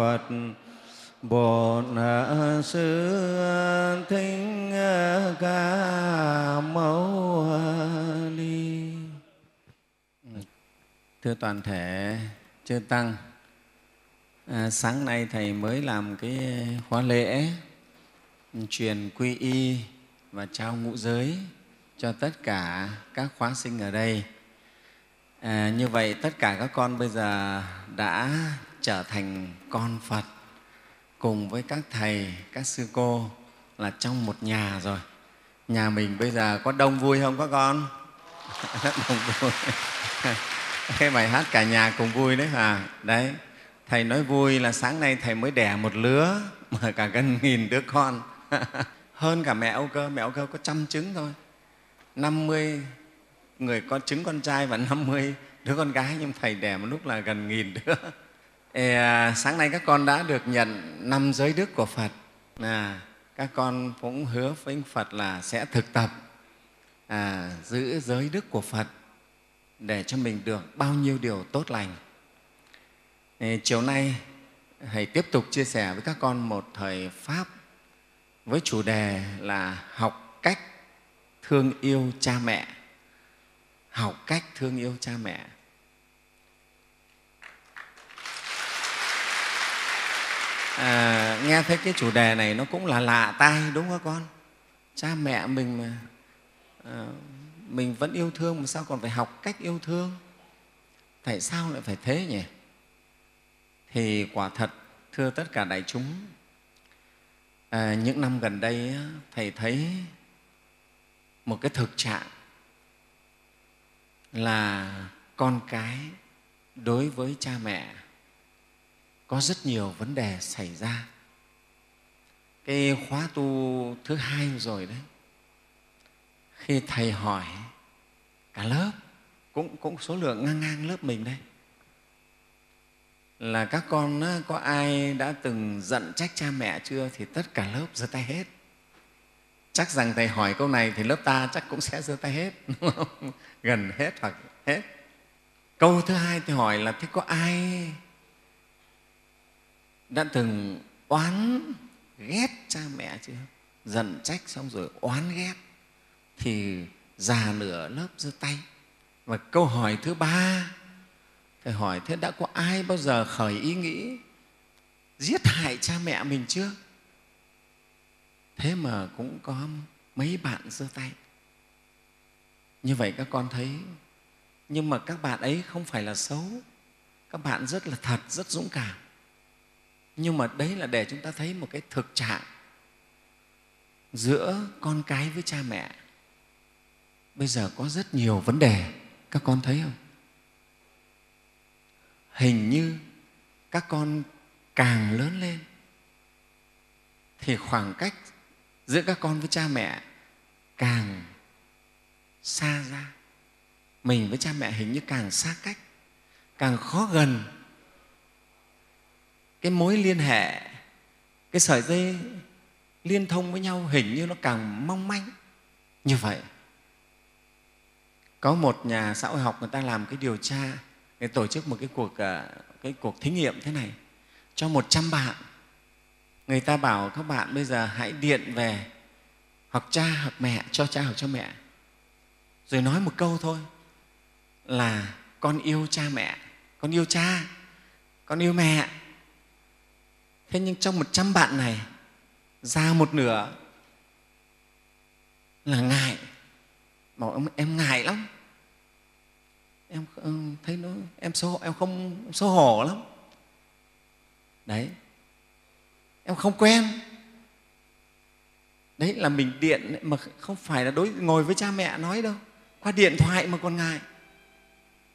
phật. Bổn sư thích ca mâu ni. Thưa toàn thể chư tăng à, sáng nay thầy mới làm cái khóa lễ truyền quy y và trao ngũ giới cho tất cả các khóa sinh ở đây. À, như vậy tất cả các con bây giờ đã trở thành con phật cùng với các thầy, các sư cô là trong một nhà rồi. Nhà mình bây giờ có đông vui không các con? Đông vui. Cái bài hát cả nhà cùng vui đấy à đấy. Thầy nói vui là sáng nay thầy mới đẻ một lứa, mà cả gần nghìn đứa con. Hơn cả mẹ Âu cơ. Mẹ Âu cơ có trăm trứng thôi. 50 người có trứng con trai và 50 đứa con gái, nhưng thầy đẻ một lúc là gần nghìn đứa. Ê, à, sáng nay các con đã được nhận năm giới đức của Phật à, các con cũng hứa với Phật là sẽ thực tập à, giữ giới đức của Phật để cho mình được bao nhiêu điều tốt lành. Ê, chiều nay thầy tiếp tục chia sẻ với các con một thời pháp với chủ đề là học cách thương yêu cha mẹ. Học cách thương yêu cha mẹ. À, nghe thấy cái chủ đề này nó cũng là lạ tai đúng không con? Cha mẹ mình mà à, mình vẫn yêu thương mà sao còn phải học cách yêu thương? Tại sao lại phải thế nhỉ? Thì quả thật thưa tất cả đại chúng à, những năm gần đây thầy thấy một cái thực trạng là con cái đối với cha mẹ có rất nhiều vấn đề xảy ra. Cái khóa tu thứ hai rồi đấy khi thầy hỏi cả lớp cũng, cũng số lượng ngang ngang lớp mình đây là các con có ai đã từng giận trách cha mẹ chưa thì tất cả lớp giơ tay hết. Chắc rằng thầy hỏi câu này thì lớp ta chắc cũng sẽ giơ tay hết gần hết hoặc hết. Câu thứ hai thì hỏi là thế có ai đã từng oán ghét cha mẹ chưa? Giận trách xong rồi oán ghét. Thì già nửa lớp giơ tay. Và câu hỏi thứ ba, thầy hỏi thế đã có ai bao giờ khởi ý nghĩ giết hại cha mẹ mình chưa? Thế mà cũng có mấy bạn giơ tay. Như vậy các con thấy, nhưng mà các bạn ấy không phải là xấu. Các bạn rất là thật, rất dũng cảm nhưng mà đấy là để chúng ta thấy một cái thực trạng giữa con cái với cha mẹ. Bây giờ có rất nhiều vấn đề, các con thấy không? Hình như các con càng lớn lên thì khoảng cách giữa các con với cha mẹ càng xa ra. Mình với cha mẹ hình như càng xa cách, càng khó gần cái mối liên hệ, cái sợi dây liên thông với nhau hình như nó càng mong manh. Như vậy, có một nhà xã hội học người ta làm cái điều tra để tổ chức một cái cuộc ờ, cái cuộc thí nghiệm thế này. Cho 100 bạn, người ta bảo các bạn bây giờ hãy điện về hoặc cha hoặc mẹ, cho cha hoặc cho mẹ. Rồi nói một câu thôi là con yêu cha mẹ, con yêu cha, con yêu mẹ thế nhưng trong một trăm bạn này ra một nửa là ngại. Bảo em, em ngại lắm. Em ừ, thấy nó em xấu em không em xấu hổ lắm. Đấy. Em không quen. Đấy là mình điện mà không phải là đối ngồi với cha mẹ nói đâu. Qua điện thoại mà còn ngại.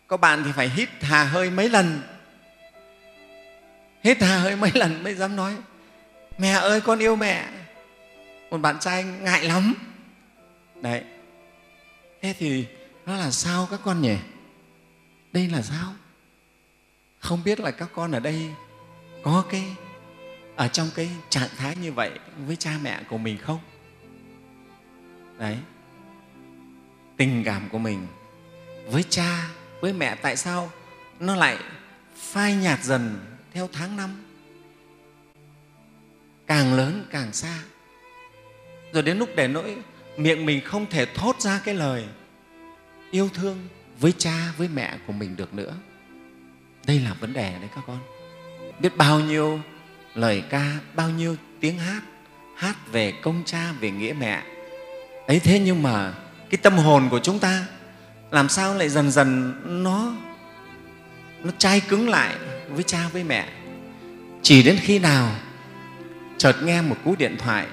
Có bạn thì phải hít hà hơi mấy lần hết thà hơi mấy lần mới dám nói, mẹ ơi, con yêu mẹ. Một bạn trai ngại lắm. Đấy. Thế thì nó là sao các con nhỉ? Đây là sao? Không biết là các con ở đây có cái, ở trong cái trạng thái như vậy với cha mẹ của mình không? Đấy. Tình cảm của mình với cha, với mẹ tại sao nó lại phai nhạt dần theo tháng năm. Càng lớn càng xa. Rồi đến lúc để nỗi, miệng mình không thể thốt ra cái lời yêu thương với cha, với mẹ của mình được nữa. Đây là vấn đề đấy các con. Biết bao nhiêu lời ca, bao nhiêu tiếng hát hát về công cha, về nghĩa mẹ. Ấy thế nhưng mà cái tâm hồn của chúng ta, làm sao lại dần dần nó nó chai cứng lại? Với cha với mẹ. Chỉ đến khi nào chợt nghe một cú điện thoại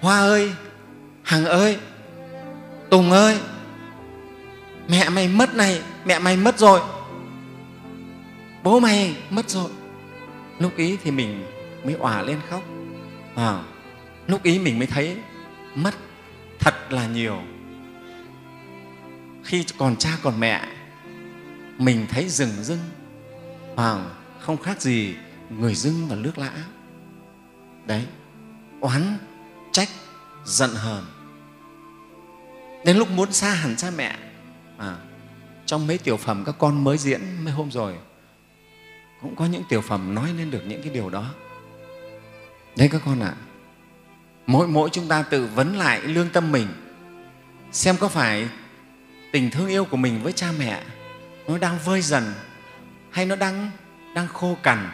hoa ơi hằng ơi tùng ơi mẹ mày mất này mẹ mày mất rồi bố mày mất rồi. Lúc ý thì mình mới òa lên khóc. À, lúc ý mình mới thấy mất thật là nhiều. Khi còn cha còn mẹ mình thấy rừng rưng. À, không khác gì người dưng và nước lã. Đấy oán trách giận hờn. Đến lúc muốn xa hẳn cha mẹ à, trong mấy tiểu phẩm các con mới diễn mấy hôm rồi cũng có những tiểu phẩm nói lên được những cái điều đó. Đấy các con ạ à, mỗi mỗi chúng ta tự vấn lại lương tâm mình xem có phải tình thương yêu của mình với cha mẹ nó đang vơi dần hay nó đang đang khô cằn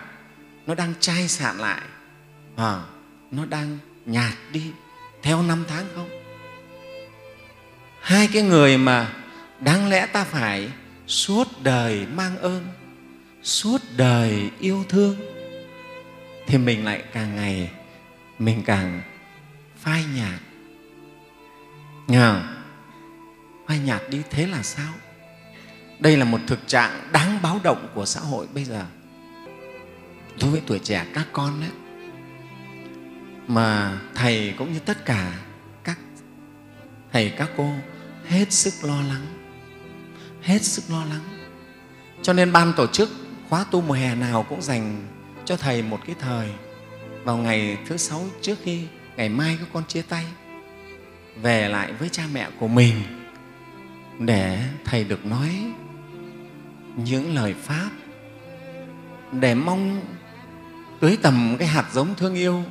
nó đang chai sạn lại à, nó đang nhạt đi. Theo năm tháng không? Hai cái người mà đáng lẽ ta phải suốt đời mang ơn suốt đời yêu thương thì mình lại càng ngày mình càng phai nhạt. Nhờ phai nhạt đi thế là sao? Đây là một thực trạng đáng báo động của xã hội bây giờ đối với tuổi trẻ các con đấy mà thầy cũng như tất cả các thầy, các cô hết sức lo lắng, hết sức lo lắng. Cho nên ban tổ chức khóa tu mùa hè nào cũng dành cho thầy một cái thời vào ngày thứ sáu trước khi ngày mai các con chia tay, về lại với cha mẹ của mình để thầy được nói những lời pháp, để mong tưới tầm cái hạt giống thương yêu.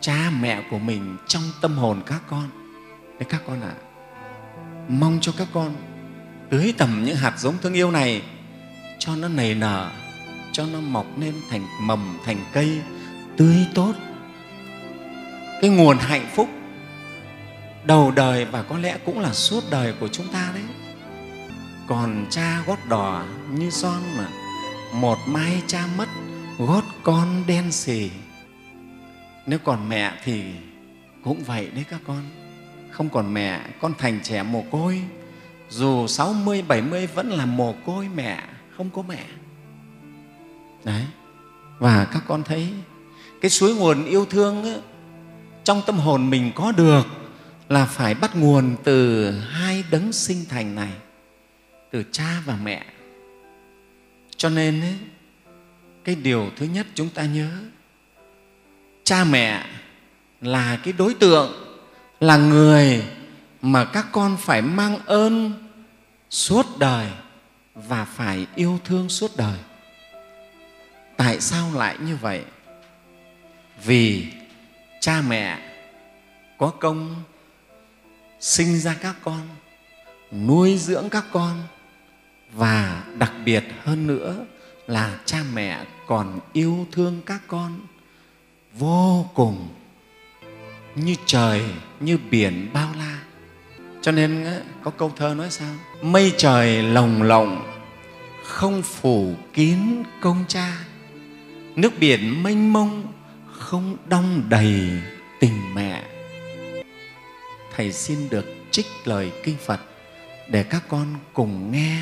Cha mẹ của mình trong tâm hồn các con. Đấy các con ạ. À, mong cho các con tưới tầm những hạt giống thương yêu này cho nó nảy nở cho nó mọc lên thành mầm thành cây tươi tốt. Cái nguồn hạnh phúc đầu đời và có lẽ cũng là suốt đời của chúng ta đấy. Còn cha gót đỏ như son mà một mai cha mất gót con đen xì. Nếu còn mẹ thì cũng vậy đấy các con. Không còn mẹ con thành trẻ mồ côi. Dù 60, 70 vẫn là mồ côi mẹ không có mẹ. Đấy. Và các con thấy cái suối nguồn yêu thương ấy, trong tâm hồn mình có được là phải bắt nguồn từ hai đấng sinh thành này từ cha và mẹ. Cho nên ấy, cái điều thứ nhất chúng ta nhớ, cha mẹ là cái đối tượng, là người mà các con phải mang ơn suốt đời và phải yêu thương suốt đời. Tại sao lại như vậy? Vì cha mẹ có công sinh ra các con, nuôi dưỡng các con và đặc biệt hơn nữa là cha mẹ còn yêu thương các con vô cùng như trời, như biển bao la. Cho nên có câu thơ nói sao? Mây trời lồng lộng, không phủ kín công cha. Nước biển mênh mông, không đong đầy tình mẹ. Thầy xin được trích lời kinh phật để các con cùng nghe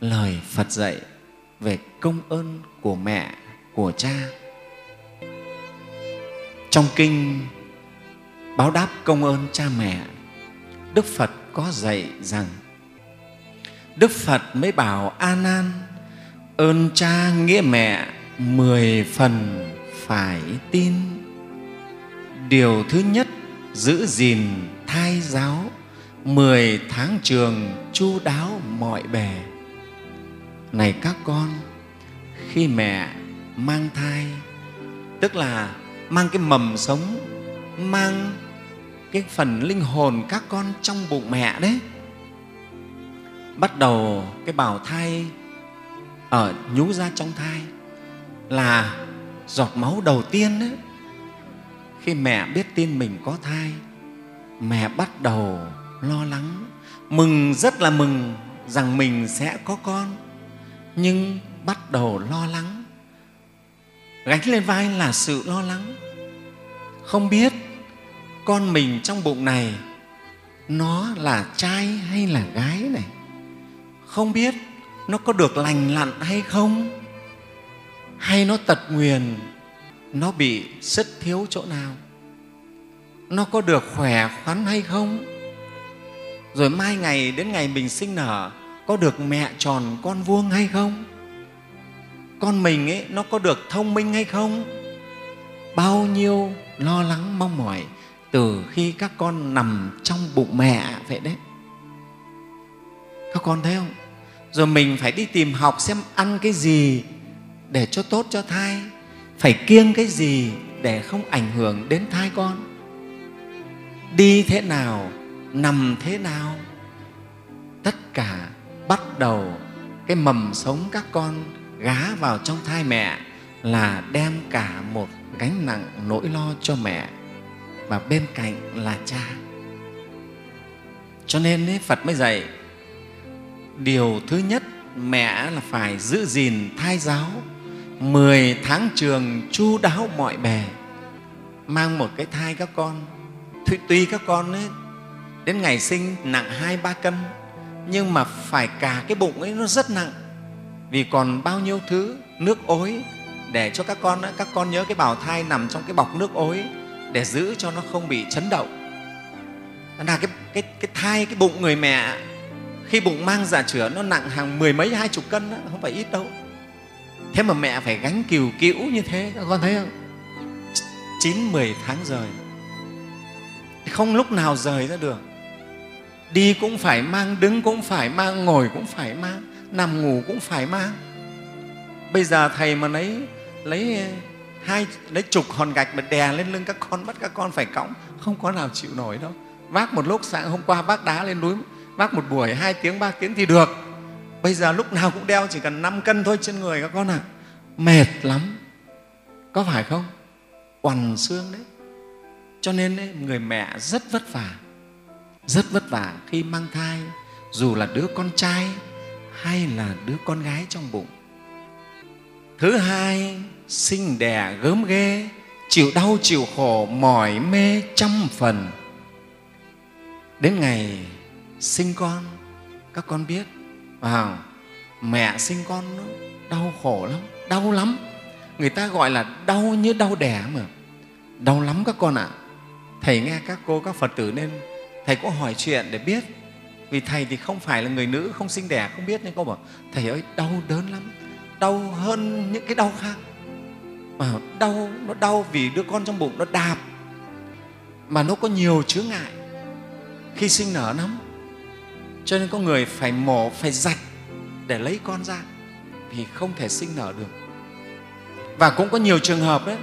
lời phật dạy về công ơn của mẹ, của cha. Trong kinh báo đáp công ơn cha mẹ, đức phật có dạy rằng, đức phật mới bảo a nan ơn cha nghĩa mẹ mười phần phải tin. Điều thứ nhất, giữ gìn thai giáo, mười tháng trường chu đáo mọi bề này các con, khi mẹ mang thai, tức là mang cái mầm sống, mang cái phần linh hồn các con trong bụng mẹ đấy, bắt đầu cái bào thai ở nhú ra trong thai là giọt máu đầu tiên đấy. Khi mẹ biết tin mình có thai, mẹ bắt đầu lo lắng, mừng, rất là mừng rằng mình sẽ có con nhưng bắt đầu lo lắng. Gánh lên vai là sự lo lắng. Không biết con mình trong bụng này nó là trai hay là gái này. Không biết nó có được lành lặn hay không. Hay nó tật nguyền, nó bị sức thiếu chỗ nào. Nó có được khỏe khoắn hay không? Rồi mai ngày đến ngày mình sinh nở có được mẹ tròn con vuông hay không? Con mình ấy, nó có được thông minh hay không? Bao nhiêu lo lắng mong mỏi từ khi các con nằm trong bụng mẹ vậy đấy. Các con thấy không? Rồi mình phải đi tìm học xem ăn cái gì để cho tốt cho thai, phải kiêng cái gì để không ảnh hưởng đến thai con. Đi thế nào, nằm thế nào, tất cả bắt đầu cái mầm sống các con gá vào trong thai mẹ là đem cả một gánh nặng nỗi lo cho mẹ và bên cạnh là cha. Cho nên ấy, phật mới dạy điều thứ nhất mẹ là phải giữ gìn thai giáo mười tháng trường chu đáo mọi bề mang một cái thai các con. Tuy các con ấy đến ngày sinh nặng hai ba cân nhưng mà phải cả cái bụng ấy nó rất nặng. Vì còn bao nhiêu thứ nước ối để cho các con các con nhớ cái bào thai nằm trong cái bọc nước ối để giữ cho nó không bị chấn động. Là cái, cái, cái thai cái bụng người mẹ khi bụng mang dạ giả chửa nó nặng hàng mười mấy hai chục cân đó, không phải ít đâu. Thế mà mẹ phải gánh kiều cữu như thế các con thấy không? Chín mười tháng rời. Không lúc nào rời ra được đi cũng phải mang đứng cũng phải mang ngồi cũng phải mang nằm ngủ cũng phải mang. Bây giờ thầy mà lấy lấy ờ, hai lấy chục hòn gạch mà đè lên lưng các con bắt các con phải cõng không có nào chịu nổi đâu. Vác một lúc sáng hôm qua vác đá lên núi vác một buổi hai tiếng ba tiếng thì được. Bây giờ lúc nào cũng đeo chỉ cần 5 cân thôi trên người các con ạ. À. mệt lắm. Có phải không? Quằn xương đấy. Cho nên ấy, người mẹ rất vất vả rất vất vả khi mang thai, dù là đứa con trai hay là đứa con gái trong bụng. Thứ hai, sinh đẻ gớm ghê, chịu đau chịu khổ, mỏi mê trăm phần. Đến ngày sinh con, các con biết vào mẹ sinh con nó đau khổ lắm, đau lắm. Người ta gọi là đau như đau đẻ mà. Đau lắm các con ạ. À. thầy nghe các cô, các phật tử nên thầy cũng hỏi chuyện để biết. Vì thầy thì không phải là người nữ, không sinh đẻ không biết nên cô bảo, thầy ơi, đau đớn lắm. Đau hơn những cái đau khác. Mà đau, nó đau vì đứa con trong bụng nó đạp. Mà nó có nhiều chướng ngại khi sinh nở lắm. Cho nên có người phải mổ, phải rạch để lấy con ra vì không thể sinh nở được. Và cũng có nhiều trường hợp đấy,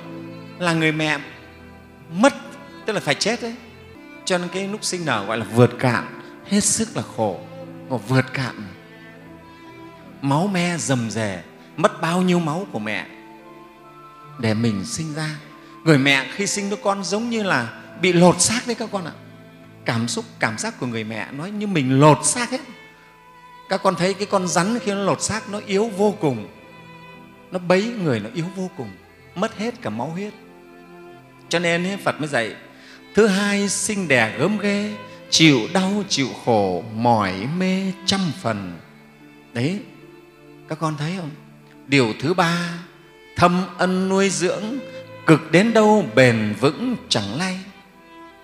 là người mẹ mất, tức là phải chết đấy cho nên cái lúc sinh nở gọi là vượt cạn, hết sức là khổ. Mà vượt cạn, máu me rầm rề, mất bao nhiêu máu của mẹ. Để mình sinh ra, người mẹ khi sinh đứa con giống như là bị lột xác đấy các con ạ. Cảm xúc, cảm giác của người mẹ nói như mình lột xác hết. Các con thấy cái con rắn khi nó lột xác nó yếu vô cùng. Nó bấy người nó yếu vô cùng, mất hết cả máu huyết. Cho nên phật mới dạy thứ hai sinh đẻ gớm ghê chịu đau chịu khổ mỏi mê trăm phần. Đấy các con thấy không? Điều thứ ba thâm ân nuôi dưỡng cực đến đâu bền vững chẳng lay.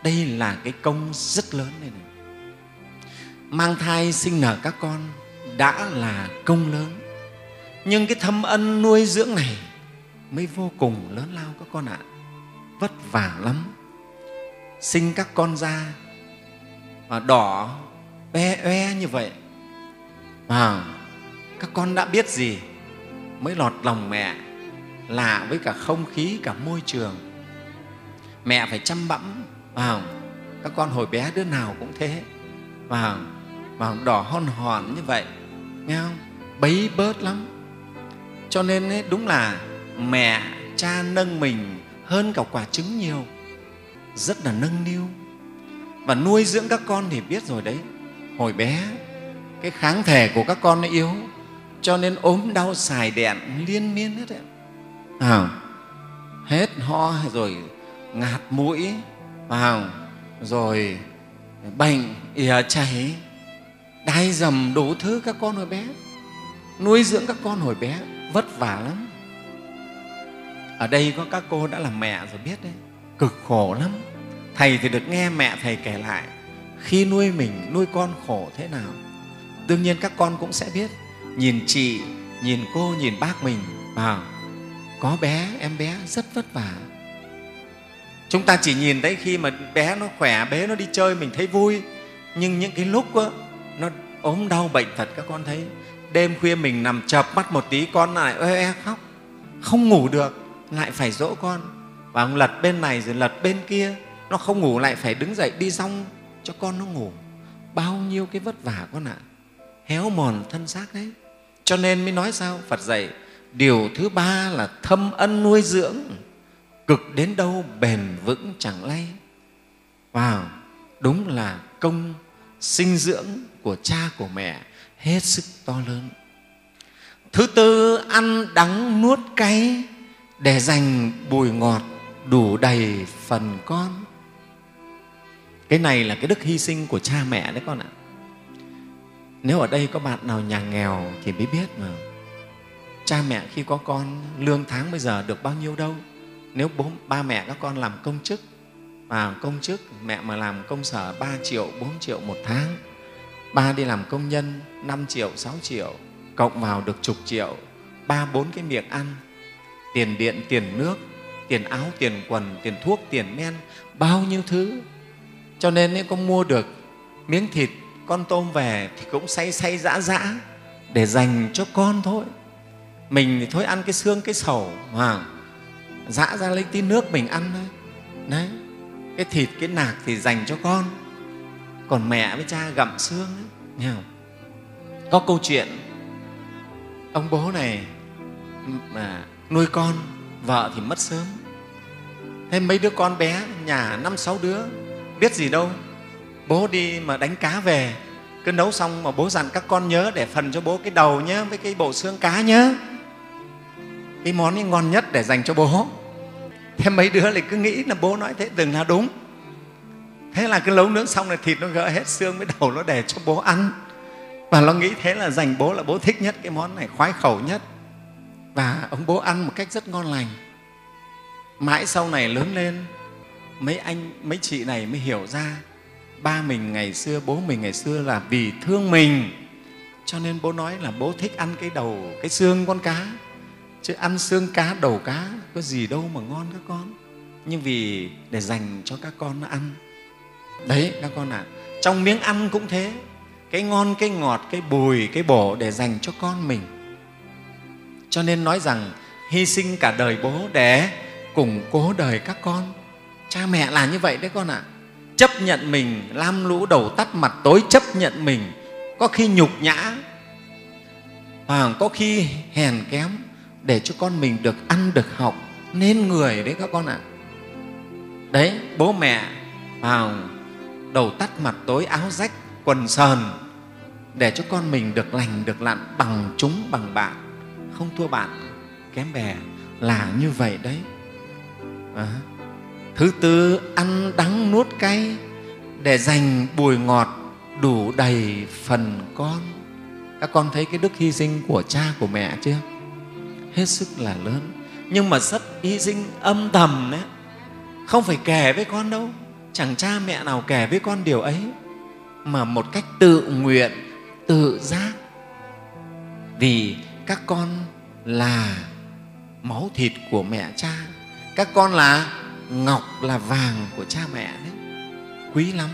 Đây là cái công rất lớn này, này. mang thai sinh nở các con đã là công lớn. Nhưng cái thâm ân nuôi dưỡng này mới vô cùng lớn lao các con ạ. Vất vả lắm sinh các con ra mà đỏ oe oe như vậy. À, các con đã biết gì mới lọt lòng mẹ lạ với cả không khí cả môi trường. Mẹ phải chăm bẵm. À, các con hồi bé đứa nào cũng thế. Và và đỏ hon hòn như vậy nghe không? Bấy bớt lắm. Cho nên ấy, đúng là mẹ cha nâng mình hơn cả quả trứng nhiều rất là nâng niu. Và nuôi dưỡng các con thì biết rồi đấy hồi bé cái kháng thể của các con nó yếu cho nên ốm đau xài đèn liên miên hết đấy à, hết ho rồi ngạt mũi vào rồi bệnh ỉa chảy đai dầm đủ thứ các con hồi bé. Nuôi dưỡng các con hồi bé vất vả lắm. Ở đây có các cô đã làm mẹ rồi biết đấy cực khổ lắm thầy thì được nghe mẹ thầy kể lại khi nuôi mình nuôi con khổ thế nào. Đương nhiên các con cũng sẽ biết nhìn chị nhìn cô nhìn bác mình vào có bé em bé rất vất vả. Chúng ta chỉ nhìn thấy khi mà bé nó khỏe bé nó đi chơi mình thấy vui. Nhưng những cái lúc đó, nó ốm đau bệnh tật các con thấy. Đêm khuya mình nằm chập mắt một tí con lại ê, ê khóc. Không ngủ được lại phải dỗ con. Và ông lật bên này rồi lật bên kia nó không ngủ lại, phải đứng dậy đi xong cho con nó ngủ. Bao nhiêu cái vất vả con ạ. Héo mòn thân xác đấy. Cho nên mới nói sao, phật dạy, điều thứ ba là thâm ân nuôi dưỡng. Cực đến đâu bền vững chẳng lay. Vào đúng là công sinh dưỡng của cha, của mẹ, hết sức to lớn. Thứ tư, ăn đắng nuốt cay, để dành bùi ngọt đủ đầy phần con cái này là cái đức hy sinh của cha mẹ đấy con ạ. Nếu ở đây có bạn nào nhà nghèo thì mới biết mà. Cha mẹ khi có con, lương tháng bây giờ được bao nhiêu đâu. Nếu bố, ba mẹ các con làm công chức và công chức, mẹ mà làm công sở 3 triệu 4 triệu một tháng. Ba đi làm công nhân 5 triệu 6 triệu, cộng vào được chục triệu. Ba, bốn cái miệng ăn, tiền điện, tiền nước, tiền áo, tiền quần, tiền thuốc, tiền men, bao nhiêu thứ cho nên nếu có mua được miếng thịt con tôm về thì cũng say say dã dã để dành cho con thôi. Mình thì thôi ăn cái xương cái sầu mà dã ra lấy tí nước mình ăn thôi. Đấy cái thịt cái nạc thì dành cho con. Còn mẹ với cha gặm xương ấy, nghe không? có câu chuyện ông bố này mà nuôi con vợ thì mất sớm. Thế mấy đứa con bé nhà năm sáu đứa biết gì đâu. Bố đi mà đánh cá về, cứ nấu xong mà bố dặn các con nhớ để phần cho bố cái đầu nhé với cái bộ xương cá nhé cái món ấy ngon nhất để dành cho bố. Thế mấy đứa lại cứ nghĩ là bố nói thế, đừng là đúng. Thế là cứ nấu nướng xong là thịt nó gỡ hết xương với đầu nó để cho bố ăn. Và nó nghĩ thế là dành bố là bố thích nhất cái món này, khoái khẩu nhất. Và ông bố ăn một cách rất ngon lành. Mãi sau này lớn lên mấy anh mấy chị này mới hiểu ra ba mình ngày xưa bố mình ngày xưa là vì thương mình. Cho nên bố nói là bố thích ăn cái đầu cái xương con cá. Chứ ăn xương cá đầu cá có gì đâu mà ngon các con. Nhưng vì để dành cho các con nó ăn. Đấy các con ạ à, trong miếng ăn cũng thế. Cái ngon cái ngọt cái bùi cái bổ để dành cho con mình. Cho nên nói rằng hy sinh cả đời bố để củng cố đời các con cha mẹ là như vậy đấy con ạ à. chấp nhận mình, lam lũ đầu tắt mặt tối, chấp nhận mình có khi nhục nhã và có khi hèn kém để cho con mình được ăn, được học, nên người đấy các con ạ à. đấy, bố mẹ vào đầu tắt mặt tối, áo rách, quần sờn để cho con mình được lành, được lặn bằng chúng, bằng bạn không thua bạn, kém bè, là như vậy đấy à thứ tư, ăn đắng nuốt cay, để dành bùi ngọt đủ đầy phần con. Các con thấy cái đức hy sinh của cha, của mẹ chưa? Hết sức là lớn. Nhưng mà rất hy sinh âm thầm đấy không phải kể với con đâu. Chẳng cha mẹ nào kể với con điều ấy. Mà một cách tự nguyện, tự giác. Vì các con là máu thịt của mẹ cha. Các con là ngọc là vàng của cha mẹ đấy. Quý lắm.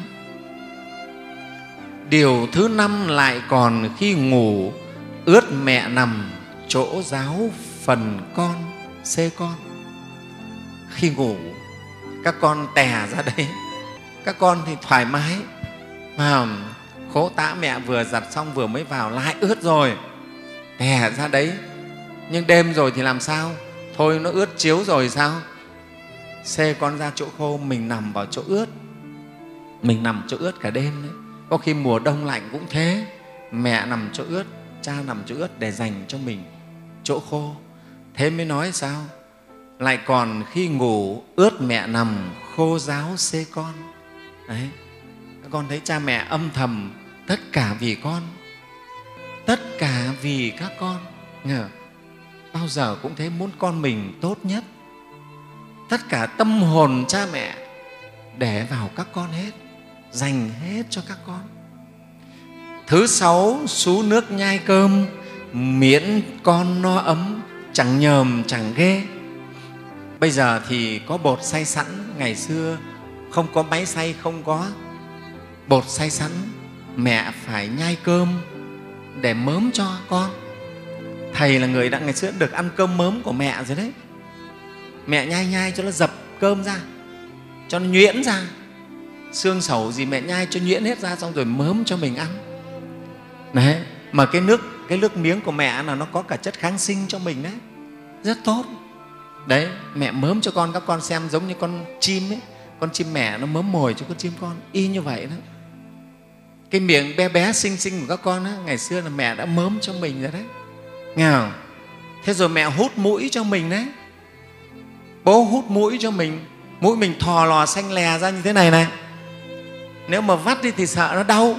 Điều thứ năm lại còn khi ngủ, ướt mẹ nằm chỗ giáo phần con, xê con. Khi ngủ, các con tè ra đấy. Các con thì thoải mái. Mà khố tã mẹ vừa giặt xong vừa mới vào lại ướt rồi. Tè ra đấy. Nhưng đêm rồi thì làm sao? Thôi nó ướt chiếu rồi sao? Xê con ra chỗ khô, mình nằm vào chỗ ướt. Mình nằm chỗ ướt cả đêm đấy. Có khi mùa đông lạnh cũng thế. Mẹ nằm chỗ ướt, cha nằm chỗ ướt để dành cho mình chỗ khô. Thế mới nói sao? Lại còn khi ngủ, ướt mẹ nằm, khô giáo xê con. Đấy. Các con thấy cha mẹ âm thầm, tất cả vì con. Tất cả vì các con. Nhờ. Bao giờ cũng thế, muốn con mình tốt nhất tất cả tâm hồn cha mẹ để vào các con hết, dành hết cho các con. Thứ sáu, xú nước nhai cơm, miễn con no ấm, chẳng nhờm, chẳng ghê. Bây giờ thì có bột xay sẵn, ngày xưa không có máy xay, không có bột xay sẵn, mẹ phải nhai cơm để mớm cho con. Thầy là người đã ngày xưa được ăn cơm mớm của mẹ rồi đấy mẹ nhai nhai cho nó dập cơm ra cho nó nhuyễn ra. Xương sầu gì mẹ nhai cho nhuyễn hết ra xong rồi mớm cho mình ăn. Đấy mà cái nước cái nước miếng của mẹ là nó có cả chất kháng sinh cho mình đấy. Rất tốt. Đấy mẹ mớm cho con các con xem giống như con chim ấy. Con chim mẹ nó mớm mồi cho con chim con y như vậy đó. Cái miệng bé bé xinh xinh của các con á, ngày xưa là mẹ đã mớm cho mình rồi đấy. Nghe không? Thế rồi mẹ hút mũi cho mình đấy bố hút mũi cho mình. Mũi mình thò lò xanh lè ra như thế này này. Nếu mà vắt đi thì sợ nó đau.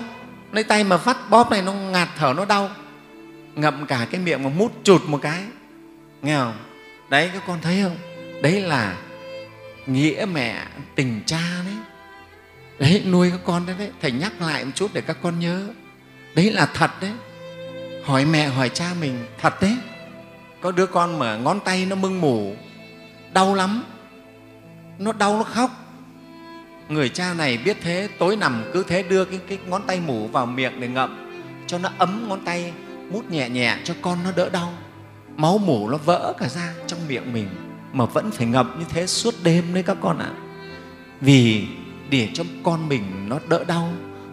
Lấy tay mà vắt bóp này nó ngạt thở nó đau. Ngậm cả cái miệng mà mút chụt một cái. Nghe không? Đấy các con thấy không? Đấy là nghĩa mẹ tình cha đấy. Đấy nuôi các con đấy, đấy thầy nhắc lại một chút để các con nhớ. Đấy là thật đấy. Hỏi mẹ hỏi cha mình thật đấy. Có đứa con mà ngón tay nó mưng mủ đau lắm. Nó đau nó khóc. Người cha này biết thế tối nằm cứ thế đưa cái, cái ngón tay mủ vào miệng để ngậm cho nó ấm ngón tay mút nhẹ nhẹ cho con nó đỡ đau. Máu mủ nó vỡ cả ra trong miệng mình mà vẫn phải ngậm như thế suốt đêm đấy các con ạ. À. vì để cho con mình nó đỡ đau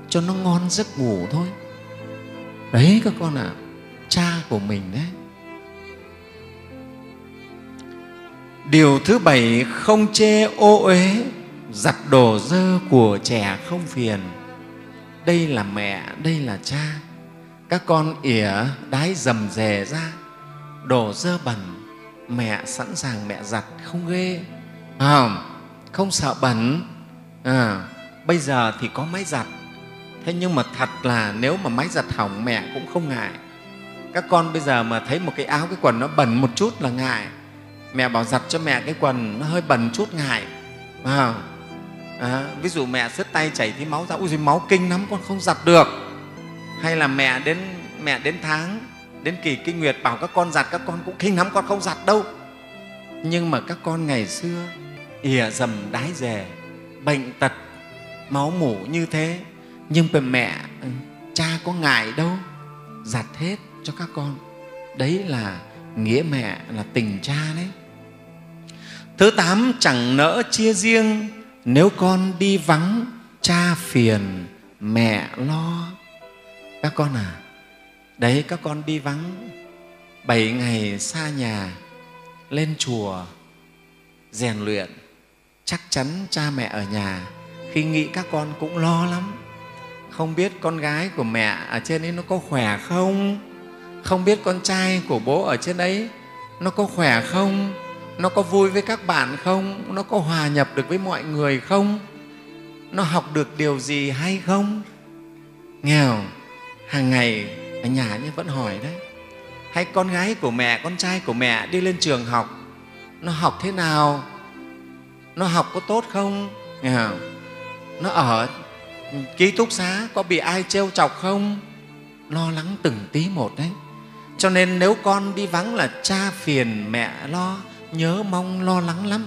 cho nó ngon giấc ngủ thôi. Đấy các con ạ à, cha của mình đấy. Điều thứ bảy không chê ô uế giặt đồ dơ của trẻ không phiền. Đây là mẹ đây là cha các con ỉa đái dầm dề ra. Đồ dơ bẩn mẹ sẵn sàng mẹ giặt không ghê. À, không sợ bẩn. À, bây giờ thì có máy giặt. Thế nhưng mà thật là nếu mà máy giặt hỏng mẹ cũng không ngại. Các con bây giờ mà thấy một cái áo cái quần nó bẩn một chút là ngại mẹ bảo giặt cho mẹ cái quần nó hơi bẩn chút ngại. À, à, ví dụ mẹ sứt tay chảy tí máu ra ui máu kinh lắm con không giặt được. Hay là mẹ đến mẹ đến tháng đến kỳ kinh nguyệt bảo các con giặt các con cũng kinh lắm con không giặt đâu. Nhưng mà các con ngày xưa ỉa dầm đái dè bệnh tật máu mủ như thế. Nhưng mà mẹ ừ, cha có ngại đâu giặt hết cho các con. Đấy là nghĩa mẹ là tình cha đấy thứ tám, chẳng nỡ chia riêng. Nếu con đi vắng, cha phiền, mẹ lo. Các con à đấy, các con đi vắng. Bảy ngày xa nhà, lên chùa, rèn luyện. Chắc chắn cha mẹ ở nhà, khi nghĩ các con cũng lo lắm. Không biết con gái của mẹ ở trên ấy nó có khỏe không? Không biết con trai của bố ở trên ấy nó có khỏe không? Nó có vui với các bạn không? Nó có hòa nhập được với mọi người không? Nó học được điều gì hay không? Nghèo, hàng ngày ở nhà nhé, vẫn hỏi đấy. Hay con gái của mẹ, con trai của mẹ đi lên trường học, nó học thế nào? Nó học có tốt không? Nghèo, nó ở ký túc xá có bị ai trêu chọc không? Lo lắng từng tí một đấy. Cho nên nếu con đi vắng là cha phiền, mẹ lo nhớ mong lo lắng lắm.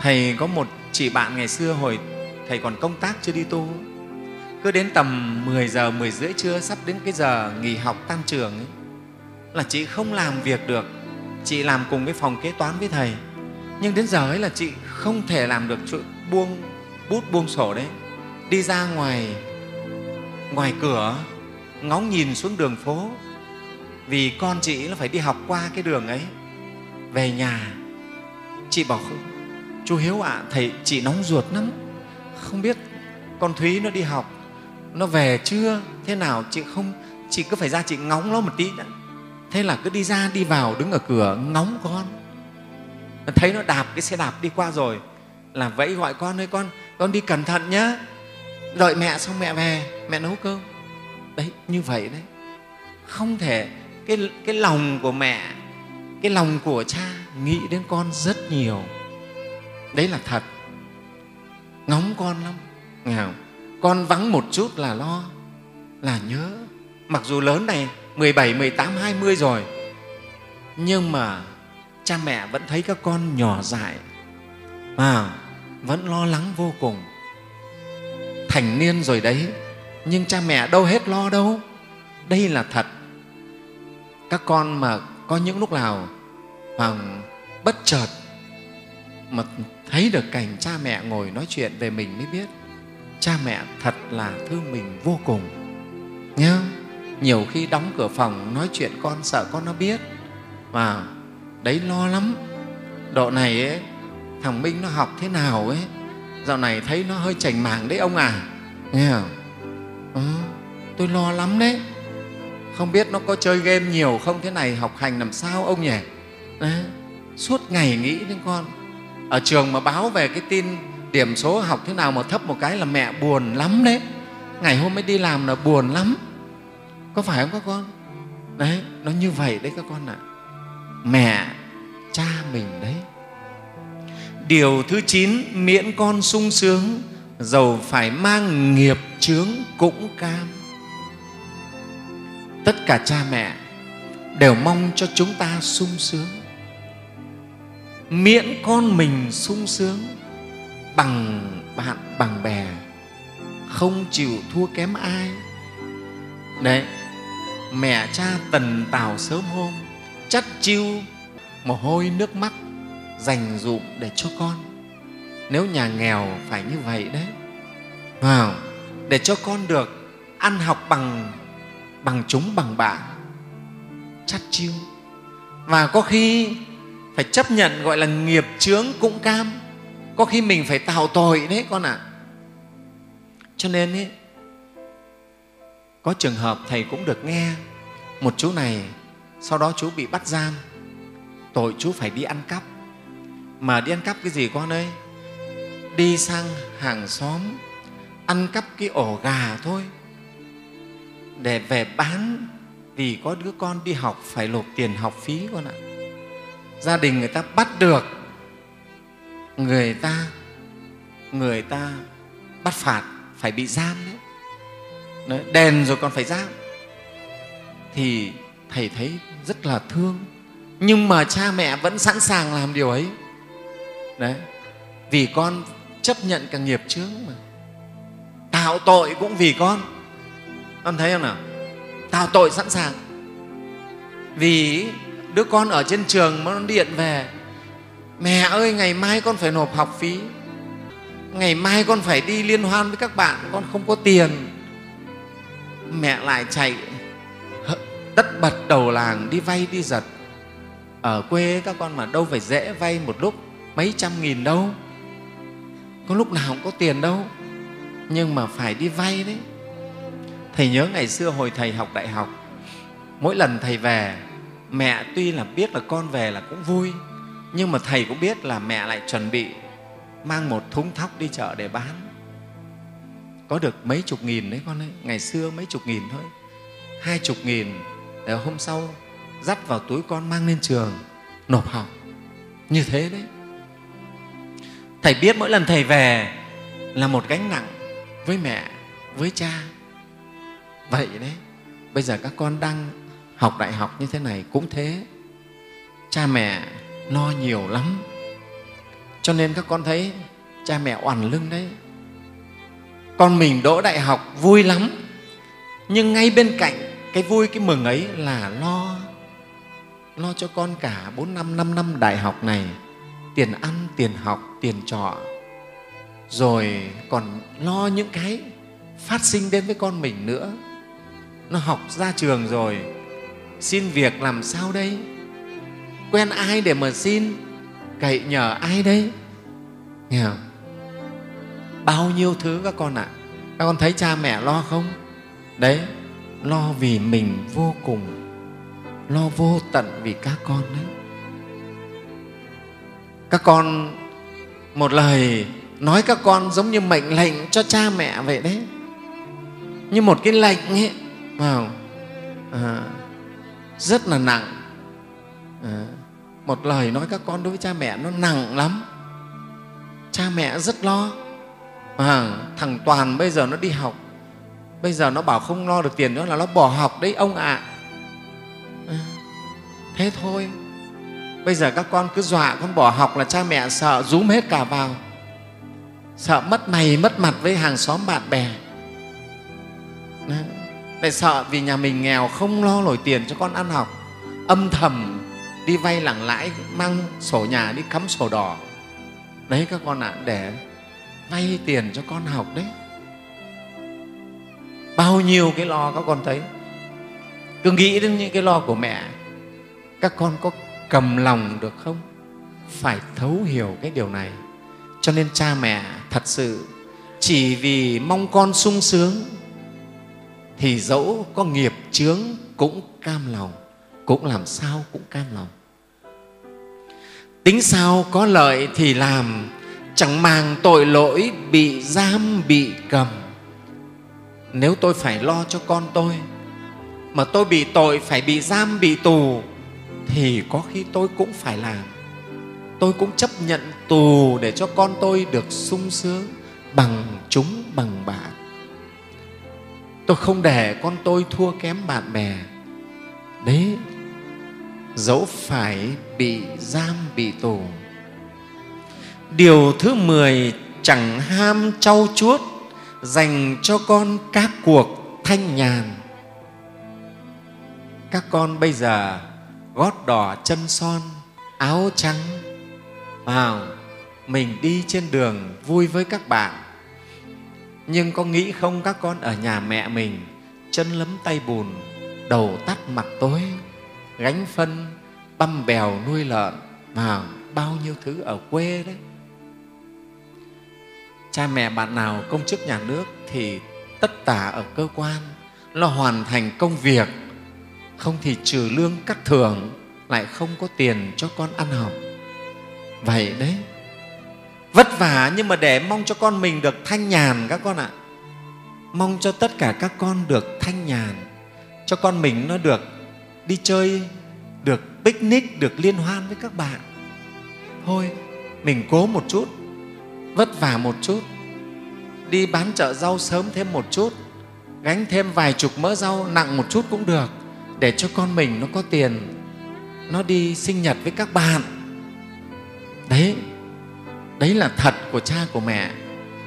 Thầy có một chị bạn ngày xưa hồi thầy còn công tác chưa đi tu. Cứ đến tầm 10 giờ 10 rưỡi trưa sắp đến cái giờ nghỉ học tan trường ấy, là chị không làm việc được. Chị làm cùng cái phòng kế toán với thầy. Nhưng đến giờ ấy là chị không thể làm được chuyện buông bút buông sổ đấy. Đi ra ngoài ngoài cửa ngóng nhìn xuống đường phố. Vì con chị nó phải đi học qua cái đường ấy về nhà chị bảo chú hiếu ạ à, thầy chị nóng ruột lắm. Không biết con thúy nó đi học nó về chưa? Thế nào chị không chị cứ phải ra chị ngóng nó một tí đã. Thế là cứ đi ra đi vào đứng ở cửa ngóng con. Thấy nó đạp cái xe đạp đi qua rồi là vẫy gọi con ơi con con đi cẩn thận nhé đợi mẹ xong mẹ về mẹ nấu cơm. Đấy như vậy đấy. Không thể cái, cái lòng của mẹ cái lòng của cha nghĩ đến con rất nhiều. Đấy là thật. Ngóng con lắm. Nghe không? con vắng một chút là lo là nhớ. Mặc dù lớn này 17, 18, 20 rồi. Nhưng mà cha mẹ vẫn thấy các con nhỏ dại à, vẫn lo lắng vô cùng. Thành niên rồi đấy nhưng cha mẹ đâu hết lo đâu. Đây là thật. Các con mà có những lúc nào Hoàng bất chợt mà thấy được cảnh cha mẹ ngồi nói chuyện về mình mới biết cha mẹ thật là thương mình vô cùng. Nhớ nhiều khi đóng cửa phòng nói chuyện con sợ con nó biết và đấy lo lắm. Độ này ấy, thằng minh nó học thế nào ấy? Dạo này thấy nó hơi chảnh mảng đấy ông à. Nghe không? Ừ, tôi lo lắm đấy không biết nó có chơi game nhiều không? Thế này học hành làm sao ông nhỉ? Đấy, suốt ngày nghĩ đến con. Ở trường mà báo về cái tin điểm số học thế nào mà thấp một cái là mẹ buồn lắm đấy. Ngày hôm ấy đi làm là buồn lắm. Có phải không các con? Đấy nó như vậy đấy các con ạ. À. mẹ cha mình đấy. Điều thứ chín miễn con sung sướng dầu phải mang nghiệp chướng cũng cam tất cả cha mẹ đều mong cho chúng ta sung sướng. Miễn con mình sung sướng bằng bạn, bằng bè, không chịu thua kém ai. Đấy, mẹ cha tần tào sớm hôm, chắt chiu mồ hôi nước mắt dành dụm để cho con. Nếu nhà nghèo phải như vậy đấy vào để cho con được ăn học bằng bằng chúng bằng bạn. Chắt chiu và có khi phải chấp nhận gọi là nghiệp chướng cũng cam. Có khi mình phải tạo tội đấy con ạ. À. cho nên ấy, có trường hợp thầy cũng được nghe một chú này sau đó chú bị bắt giam. Tội chú phải đi ăn cắp. Mà đi ăn cắp cái gì con ơi? Đi sang hàng xóm ăn cắp cái ổ gà thôi để về bán vì có đứa con đi học phải nộp tiền học phí con ạ. Gia đình người ta bắt được người ta người ta bắt phạt phải bị giam đấy. Đấy, đèn rồi còn phải giam. Thì thầy thấy rất là thương. Nhưng mà cha mẹ vẫn sẵn sàng làm điều ấy. Đấy vì con chấp nhận cả nghiệp chướng mà. Tạo tội cũng vì con con thấy không nào? Tạo tội sẵn sàng. Vì đứa con ở trên trường mà nó điện về, mẹ ơi, ngày mai con phải nộp học phí. Ngày mai con phải đi liên hoan với các bạn, con không có tiền. Mẹ lại chạy tất bật đầu làng đi vay đi giật. Ở quê các con mà đâu phải dễ vay một lúc mấy trăm nghìn đâu. Có lúc nào không có tiền đâu, nhưng mà phải đi vay đấy thầy nhớ ngày xưa hồi thầy học đại học, mỗi lần thầy về, mẹ tuy là biết là con về là cũng vui, nhưng mà thầy cũng biết là mẹ lại chuẩn bị mang một thúng thóc đi chợ để bán. Có được mấy chục nghìn đấy con ấy ngày xưa mấy chục nghìn thôi. Hai chục nghìn để hôm sau dắt vào túi con mang lên trường, nộp học. Như thế đấy. Thầy biết mỗi lần thầy về là một gánh nặng với mẹ, với cha vậy đấy, bây giờ các con đang học đại học như thế này cũng thế. Cha mẹ lo nhiều lắm. Cho nên các con thấy cha mẹ oằn lưng đấy. Con mình đỗ đại học vui lắm. Nhưng ngay bên cạnh cái vui, cái mừng ấy là lo lo cho con cả bốn năm năm năm đại học này. Tiền ăn, tiền học, tiền trọ. Rồi còn lo những cái phát sinh đến với con mình nữa nó học ra trường rồi. Xin việc làm sao đây? Quen ai để mà xin? Cậy nhờ ai đấy nghe không? Bao nhiêu thứ các con ạ. À. các con thấy cha mẹ lo không? Đấy, lo vì mình vô cùng. Lo vô tận vì các con đấy. Các con, một lời nói các con giống như mệnh lệnh cho cha mẹ vậy đấy. Như một cái lệnh ấy vào à, rất là nặng. À, một lời nói các con đối với cha mẹ nó nặng lắm. Cha mẹ rất lo. À, thằng toàn bây giờ nó đi học. Bây giờ nó bảo không lo được tiền nữa là nó bỏ học đấy ông ạ. À. à, thế thôi. Bây giờ các con cứ dọa con bỏ học là cha mẹ sợ rúm hết cả vào. Sợ mất mày mất mặt với hàng xóm bạn bè lại sợ vì nhà mình nghèo không lo nổi tiền cho con ăn học. Âm thầm đi vay lặng lãi mang sổ nhà đi cắm sổ đỏ. Đấy các con ạ à, để vay tiền cho con học đấy. Bao nhiêu cái lo các con thấy. Cứ nghĩ đến những cái lo của mẹ các con có cầm lòng được không? Phải thấu hiểu cái điều này. Cho nên cha mẹ thật sự chỉ vì mong con sung sướng thì dẫu có nghiệp chướng cũng cam lòng, cũng làm sao cũng cam lòng. Tính sao có lợi thì làm, chẳng màng tội lỗi bị giam bị cầm. Nếu tôi phải lo cho con tôi, mà tôi bị tội phải bị giam bị tù, thì có khi tôi cũng phải làm. Tôi cũng chấp nhận tù để cho con tôi được sung sướng bằng chúng bằng bạn tôi không để con tôi thua kém bạn bè. Đấy, dẫu phải bị giam, bị tù. Điều thứ mười, chẳng ham trau chuốt, dành cho con các cuộc thanh nhàn. Các con bây giờ gót đỏ chân son, áo trắng, vào, mình đi trên đường vui với các bạn nhưng có nghĩ không các con ở nhà mẹ mình, chân lấm tay bùn, đầu tắt mặt tối, gánh phân, băm bèo nuôi lợn mà bao nhiêu thứ ở quê đấy? Cha mẹ bạn nào công chức nhà nước thì tất tả ở cơ quan, lo hoàn thành công việc. Không thì trừ lương cắt thưởng, lại không có tiền cho con ăn học. Vậy đấy vất vả, nhưng mà để mong cho con mình được thanh nhàn các con ạ. Mong cho tất cả các con được thanh nhàn, cho con mình nó được đi chơi, được picnic, được liên hoan với các bạn. Thôi, mình cố một chút, vất vả một chút, đi bán chợ rau sớm thêm một chút, gánh thêm vài chục mỡ rau nặng một chút cũng được, để cho con mình nó có tiền, nó đi sinh nhật với các bạn. Đấy đấy là thật của cha của mẹ.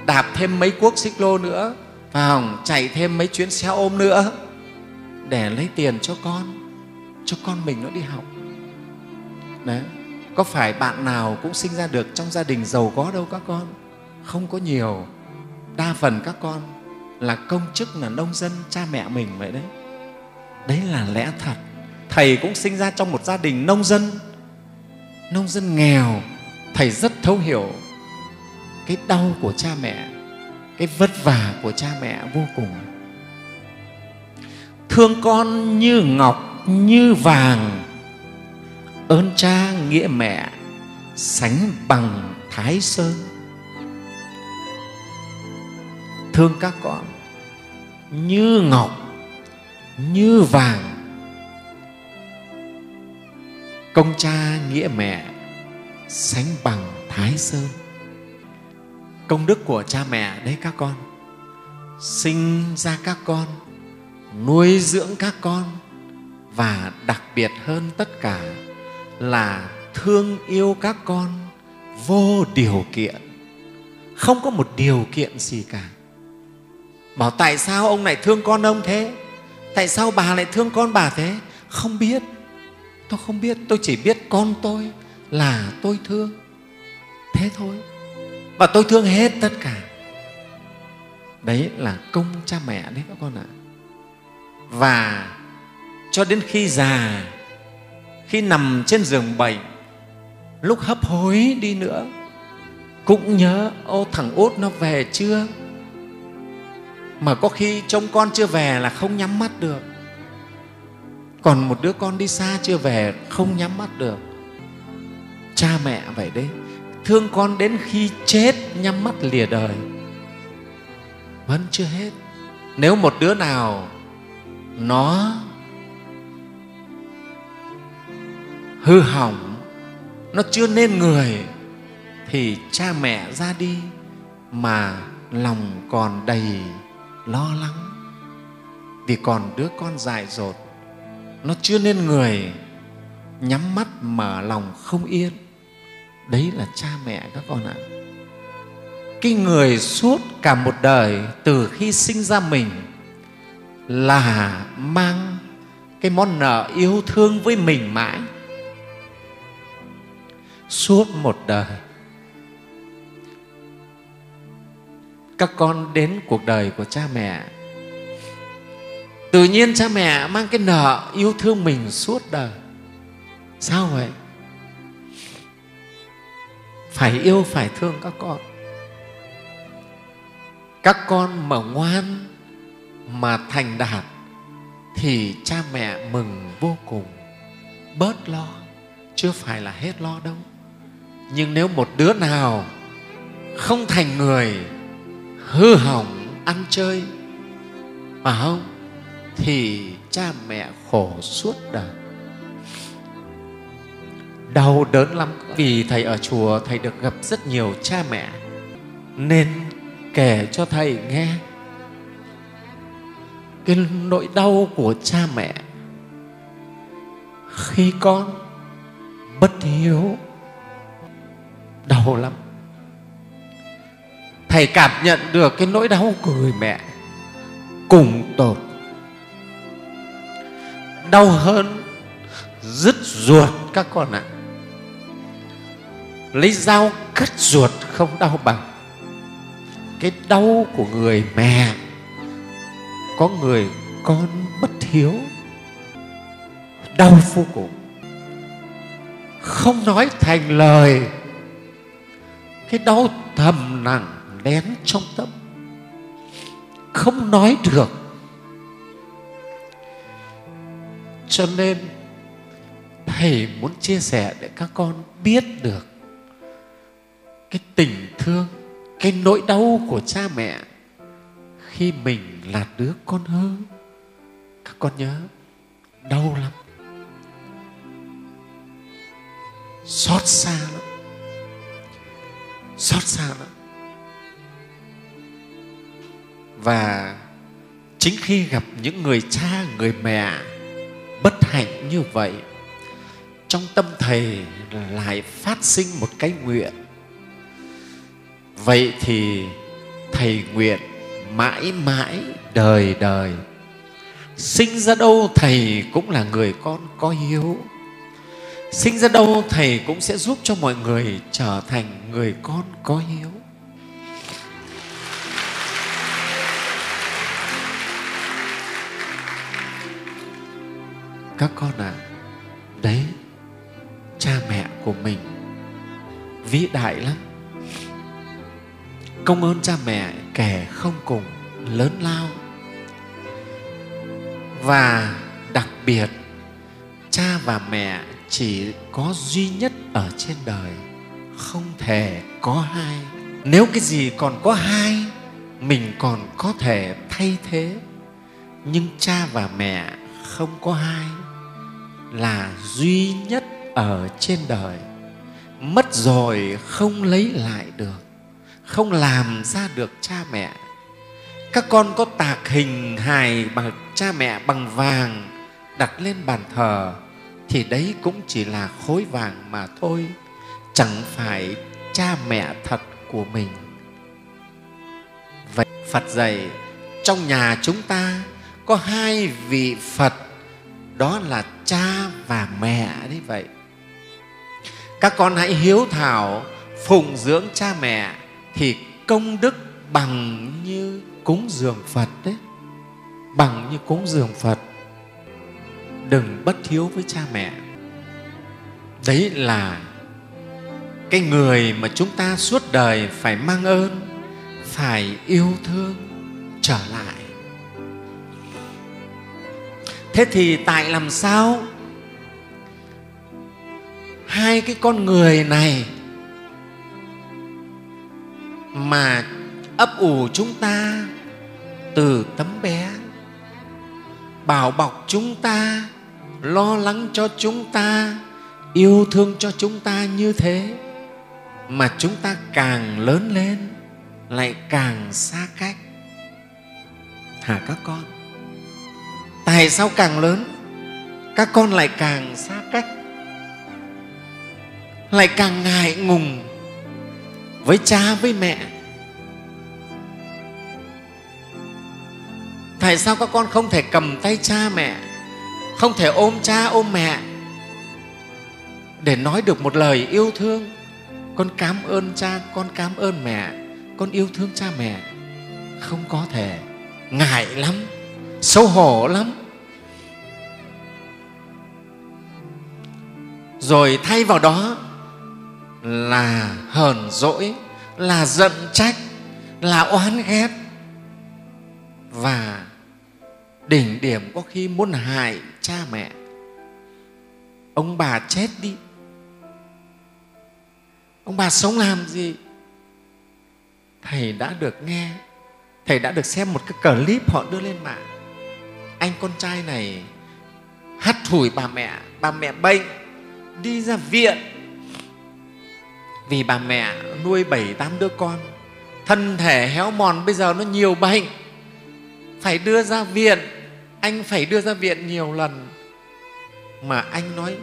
Đạp thêm mấy cuốc xích lô nữa, vào chạy thêm mấy chuyến xe ôm nữa, để lấy tiền cho con cho con mình nó đi học. Đấy, có phải bạn nào cũng sinh ra được trong gia đình giàu có đâu các con? Không có nhiều. Đa phần các con là công chức, là nông dân, cha mẹ mình vậy đấy. Đấy là lẽ thật. Thầy cũng sinh ra trong một gia đình nông dân. Nông dân nghèo, thầy rất thấu hiểu cái đau của cha mẹ, cái vất vả của cha mẹ vô cùng. Thương con như ngọc, như vàng, ơn cha nghĩa mẹ, sánh bằng thái sơn. Thương các con như ngọc, như vàng, công cha nghĩa mẹ, sánh bằng thái sơn công đức của cha mẹ đấy các con. Sinh ra các con, nuôi dưỡng các con và đặc biệt hơn tất cả là thương yêu các con vô điều kiện. Không có một điều kiện gì cả. Bảo tại sao ông lại thương con ông thế? Tại sao bà lại thương con bà thế? Không biết. Tôi không biết, tôi chỉ biết con tôi là tôi thương. Thế thôi và tôi thương hết tất cả. Đấy là công cha mẹ đấy các con ạ. Và cho đến khi già, khi nằm trên giường bệnh, lúc hấp hối đi nữa, cũng nhớ, ô, thằng út nó về chưa? Mà có khi trông con chưa về là không nhắm mắt được. Còn một đứa con đi xa chưa về, không nhắm mắt được. Cha mẹ vậy đấy thương con đến khi chết nhắm mắt lìa đời. Vẫn chưa hết. Nếu một đứa nào nó hư hỏng, nó chưa nên người, thì cha mẹ ra đi mà lòng còn đầy lo lắng. Vì còn đứa con dại dột, nó chưa nên người, nhắm mắt mở lòng không yên đấy là cha mẹ các con ạ. Cái người suốt cả một đời từ khi sinh ra mình là mang cái món nợ yêu thương với mình mãi. Suốt một đời, các con đến cuộc đời của cha mẹ. Tự nhiên cha mẹ mang cái nợ yêu thương mình suốt đời. Sao vậy? Phải yêu, phải thương các con. Các con mà ngoan, mà thành đạt, thì cha mẹ mừng vô cùng. Bớt lo chưa phải là hết lo đâu. Nhưng nếu một đứa nào không thành người, hư hỏng ăn chơi mà không? Thì cha mẹ khổ suốt đời đau đớn lắm. Vì thầy ở chùa, thầy được gặp rất nhiều cha mẹ. Nên kể cho thầy nghe. Cái nỗi đau của cha mẹ khi con bất hiếu, đau lắm. Thầy cảm nhận được cái nỗi đau của người mẹ cùng tột đau hơn, dứt ruột các con ạ lấy dao cắt ruột không đau bằng. Cái đau của người mẹ, có người con bất hiếu. Đau vô cùng. Không nói thành lời. Cái đau thầm nặng nén trong tâm. Không nói được. Cho nên, thầy muốn chia sẻ để các con biết được cái tình thương, cái nỗi đau của cha mẹ khi mình là đứa con hư các con nhớ, đau lắm. Xót xa lắm. Xót xa lắm. Và chính khi gặp những người cha, người mẹ bất hạnh như vậy, trong tâm thầy lại phát sinh một cái nguyện vậy thì thầy nguyện mãi mãi đời đời. Sinh ra đâu thầy cũng là người con có hiếu. Sinh ra đâu thầy cũng sẽ giúp cho mọi người trở thành người con có hiếu. Các con ạ à, đấy cha mẹ của mình vĩ đại lắm công ơn cha mẹ kẻ không cùng lớn lao. Và đặc biệt, cha và mẹ chỉ có duy nhất ở trên đời, không thể có hai. Nếu cái gì còn có hai, mình còn có thể thay thế. Nhưng cha và mẹ không có hai, là duy nhất ở trên đời, mất rồi không lấy lại được không làm ra được cha mẹ. Các con có tạc hình hài bằng cha mẹ bằng vàng đặt lên bàn thờ, thì đấy cũng chỉ là khối vàng mà thôi, chẳng phải cha mẹ thật của mình. Vậy phật dạy, trong nhà chúng ta có hai vị phật, đó là cha và mẹ đấy vậy. Các con hãy hiếu thảo phụng dưỡng cha mẹ thì công đức bằng như cúng dường phật đấy. Bằng như cúng dường phật. Đừng bất hiếu với cha mẹ. Đấy là cái người mà chúng ta suốt đời phải mang ơn, phải yêu thương, trở lại. Thế thì tại làm sao? Hai cái con người này mà ấp ủ chúng ta từ tấm bé. Bảo bọc chúng ta, lo lắng cho chúng ta, yêu thương cho chúng ta như thế mà chúng ta càng lớn lên lại càng xa cách. Hả các con? Tại sao càng lớn, các con lại càng xa cách, lại càng ngại ngùng với cha, với mẹ. Tại sao các con không thể cầm tay cha, mẹ? Không thể ôm cha, ôm mẹ? Để nói được một lời yêu thương, con cảm ơn cha, con cảm ơn mẹ, con yêu thương cha mẹ. Không có thể. Ngại lắm, xấu hổ lắm. Rồi thay vào đó là hờn dỗi, là giận trách, là oán ghét. Và đỉnh điểm có khi muốn hại cha mẹ. Ông bà chết đi. Ông bà sống làm gì? Thầy đã được nghe, thầy đã được xem một cái clip họ đưa lên mạng. Anh con trai này hắt hủi bà mẹ bà mẹ bệnh, đi ra viện vì bà mẹ nuôi bảy, tám đứa con, thân thể héo mòn bây giờ nó nhiều bệnh. Phải đưa ra viện. Anh phải đưa ra viện nhiều lần. Mà anh nói,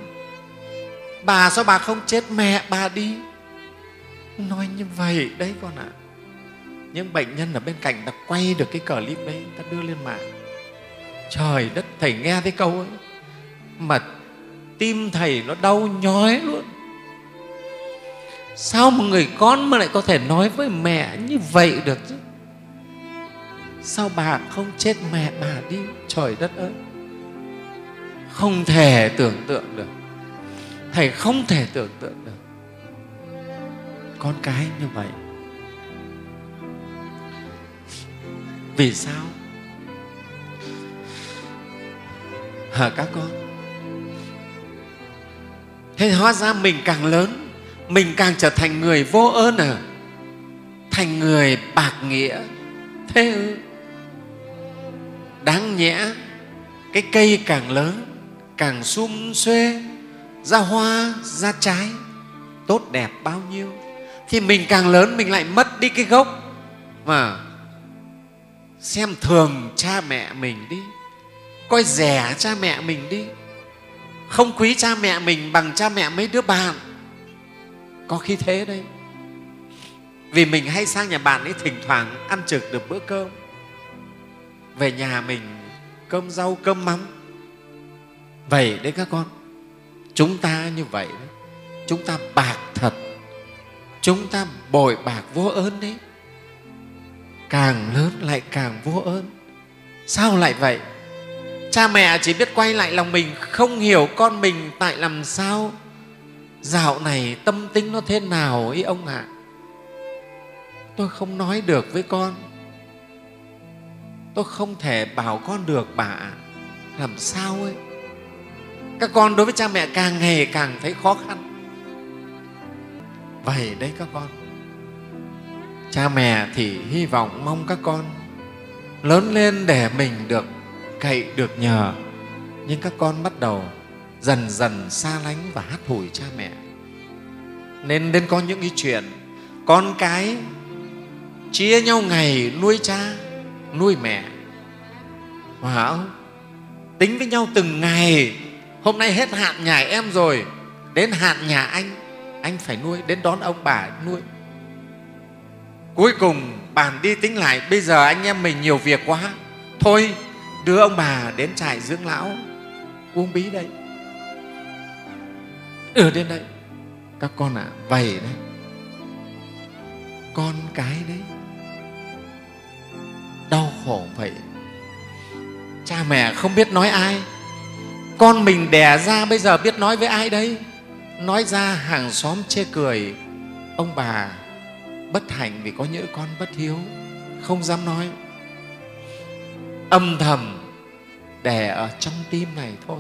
bà sao bà không chết mẹ bà đi? Nói như vậy đấy con ạ. À. những bệnh nhân ở bên cạnh ta quay được cái clip đấy ta đưa lên mạng. Trời đất, thầy nghe thấy câu ấy, mà tim thầy nó đau nhói luôn sao một người con mà lại có thể nói với mẹ như vậy được chứ? Sao bà không chết mẹ bà đi, trời đất ơi. Không thể tưởng tượng được. Thầy không thể tưởng tượng được. Con cái như vậy. Vì sao? Hả các con? Thế hóa ra mình càng lớn mình càng trở thành người vô ơn à? Thành người bạc nghĩa. Thế ư? Đáng nhẽ, cái cây càng lớn, càng sum xuê, ra hoa, ra trái, tốt đẹp bao nhiêu, thì mình càng lớn, mình lại mất đi cái gốc. Mà xem thường cha mẹ mình đi, coi rẻ cha mẹ mình đi, không quý cha mẹ mình bằng cha mẹ mấy đứa bạn có khi thế đấy, vì mình hay sang nhà bạn ấy thỉnh thoảng ăn trực được bữa cơm. Về nhà mình cơm rau cơm mắm. Vậy đấy các con. Chúng ta như vậy đấy. Chúng ta bạc thật. Chúng ta bội bạc vô ơn đấy. Càng lớn lại càng vô ơn. Sao lại vậy? Cha mẹ chỉ biết quay lại lòng mình không hiểu con mình tại làm sao dạo này tâm tính nó thế nào ý ông ạ? À? tôi không nói được với con. Tôi không thể bảo con được bà làm sao ấy? Các con đối với cha mẹ càng ngày càng thấy khó khăn. Vậy đấy các con. Cha mẹ thì hy vọng mong các con lớn lên để mình được cậy, được nhờ. Nhưng các con bắt đầu dần dần xa lánh và hát hủi cha mẹ. Nên nên có những cái chuyện, con cái chia nhau ngày nuôi cha, nuôi mẹ. Phải không tính với nhau từng ngày, hôm nay hết hạn nhà em rồi, đến hạn nhà anh anh phải nuôi, đến đón ông bà nuôi. Cuối cùng bàn đi tính lại, bây giờ anh em mình nhiều việc quá. Thôi, đưa ông bà đến trại dưỡng lão, uống bí đây ở đến đây các con ạ à, vậy đấy. Con cái đấy. Đau khổ vậy. Cha mẹ không biết nói ai. Con mình đẻ ra bây giờ biết nói với ai đấy nói ra hàng xóm chê cười. Ông bà bất hạnh vì có những con bất hiếu không dám nói. Âm thầm đè ở trong tim này thôi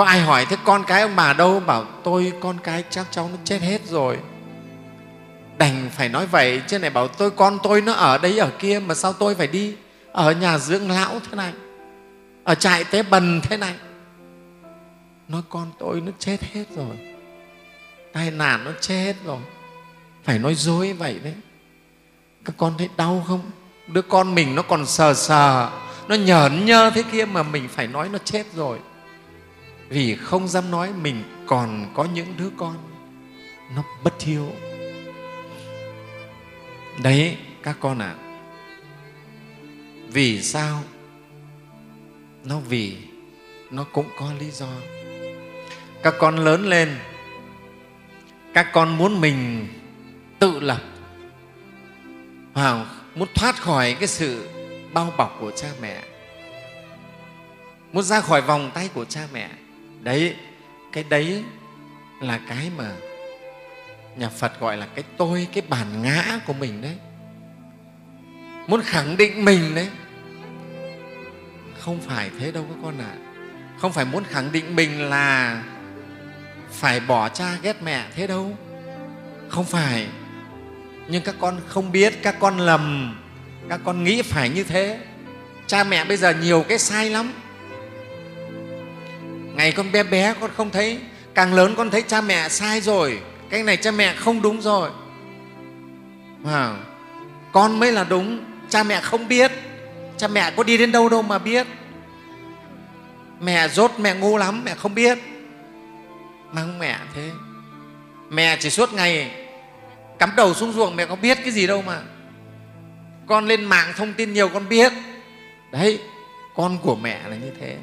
có ai hỏi, thế con cái ông bà đâu? Bảo, tôi, con cái chắc cháu nó chết hết rồi. Đành phải nói vậy, chứ này bảo, tôi, con tôi nó ở đây, ở kia, mà sao tôi phải đi? Ở nhà dưỡng lão thế này, ở trại tế bần thế này. Nói, con tôi nó chết hết rồi, tai nạn nó chết rồi. Phải nói dối vậy đấy. Các con thấy đau không? Đứa con mình nó còn sờ sờ, nó nhởn nhơ thế kia mà mình phải nói nó chết rồi vì không dám nói mình còn có những đứa con nó bất hiếu. Đấy các con ạ. À, vì sao? Nó vì nó cũng có lý do. Các con lớn lên các con muốn mình tự lập à, muốn thoát khỏi cái sự bao bọc của cha mẹ muốn ra khỏi vòng tay của cha mẹ đấy, cái đấy là cái mà nhà phật gọi là cái tôi, cái bản ngã của mình đấy. Muốn khẳng định mình đấy. Không phải thế đâu các con ạ. À. không phải muốn khẳng định mình là phải bỏ cha ghét mẹ thế đâu. Không phải. Nhưng các con không biết, các con lầm, các con nghĩ phải như thế. Cha mẹ bây giờ nhiều cái sai lắm ngày con bé bé con không thấy càng lớn con thấy cha mẹ sai rồi. Cái này cha mẹ không đúng rồi. À, con mới là đúng cha mẹ không biết. Cha mẹ có đi đến đâu đâu mà biết. Mẹ dốt mẹ ngu lắm mẹ không biết. Mà không mẹ thế. Mẹ chỉ suốt ngày cắm đầu xuống ruộng mẹ có biết cái gì đâu mà. Con lên mạng thông tin nhiều con biết. Đấy con của mẹ là như thế.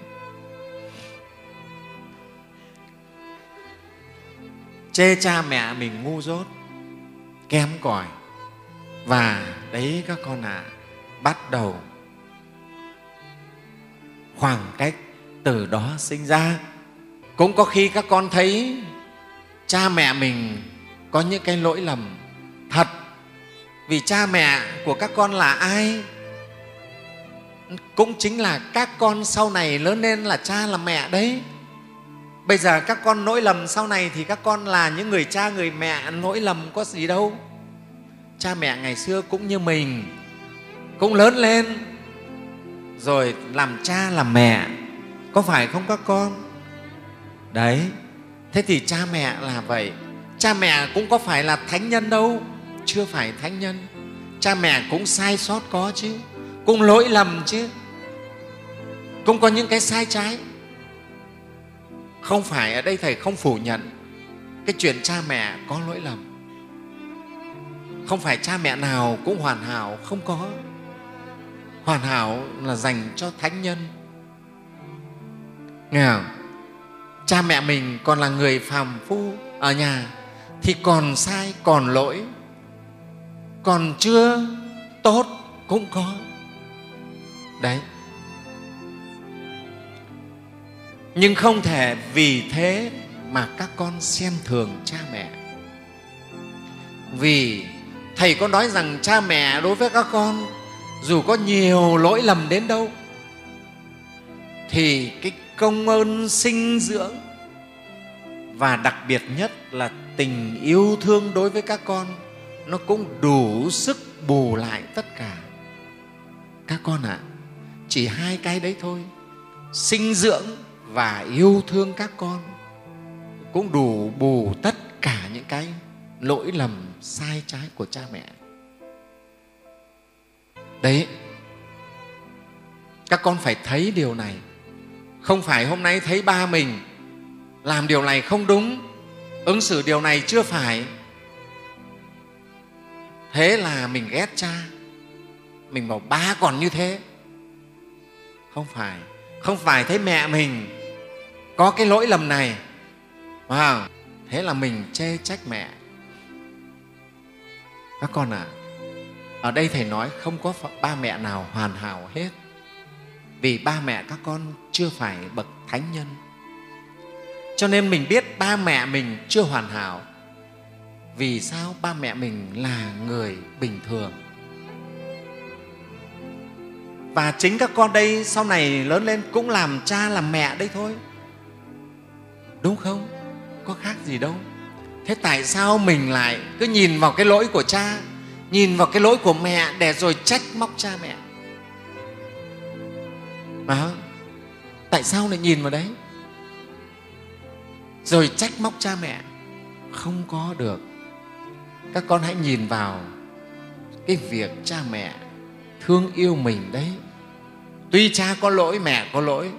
Chê cha mẹ mình ngu dốt kém cỏi. Và đấy các con ạ à, bắt đầu khoảng cách từ đó sinh ra. Cũng có khi các con thấy cha mẹ mình có những cái lỗi lầm thật. Vì cha mẹ của các con là ai? Cũng chính là các con sau này lớn lên là cha là mẹ đấy bây giờ các con lỗi lầm sau này thì các con là những người cha, người mẹ lỗi lầm có gì đâu. Cha mẹ ngày xưa cũng như mình, cũng lớn lên, rồi làm cha làm mẹ, có phải không các con? Đấy, thế thì cha mẹ là vậy. Cha mẹ cũng có phải là thánh nhân đâu, chưa phải thánh nhân. Cha mẹ cũng sai sót có chứ, cũng lỗi lầm chứ. Cũng có những cái sai trái không phải ở đây thầy không phủ nhận cái chuyện cha mẹ có lỗi lầm. Không phải cha mẹ nào cũng hoàn hảo, không có. Hoàn hảo là dành cho thánh nhân. Nghe không? cha mẹ mình còn là người phàm phu ở nhà thì còn sai, còn lỗi. Còn chưa tốt cũng có. Đấy. Nhưng không thể vì thế mà các con xem thường cha mẹ. Vì thầy có nói rằng cha mẹ đối với các con dù có nhiều lỗi lầm đến đâu thì cái công ơn sinh dưỡng và đặc biệt nhất là tình yêu thương đối với các con nó cũng đủ sức bù lại tất cả. Các con ạ à, chỉ hai cái đấy thôi. Sinh dưỡng và yêu thương các con cũng đủ bù tất cả những cái lỗi lầm, sai trái của cha mẹ. Đấy, các con phải thấy điều này. Không phải hôm nay thấy ba mình làm điều này không đúng, ứng xử điều này chưa phải. Thế là mình ghét cha, mình bảo, ba còn như thế. Không phải không phải thấy mẹ mình có cái lỗi lầm này. À, thế là mình chê trách mẹ. Các con ạ à, ở đây thầy nói không có ba mẹ nào hoàn hảo hết. Vì ba mẹ các con chưa phải bậc thánh nhân. Cho nên mình biết ba mẹ mình chưa hoàn hảo. Vì sao ba mẹ mình là người bình thường? Và chính các con đây sau này lớn lên cũng làm cha làm mẹ đây thôi đúng không? Có khác gì đâu. Thế tại sao mình lại cứ nhìn vào cái lỗi của cha, nhìn vào cái lỗi của mẹ để rồi trách móc cha mẹ? Mà, tại sao lại nhìn vào đấy? Rồi trách móc cha mẹ? Không có được. Các con hãy nhìn vào cái việc cha mẹ thương yêu mình đấy. Tuy cha có lỗi, mẹ có lỗi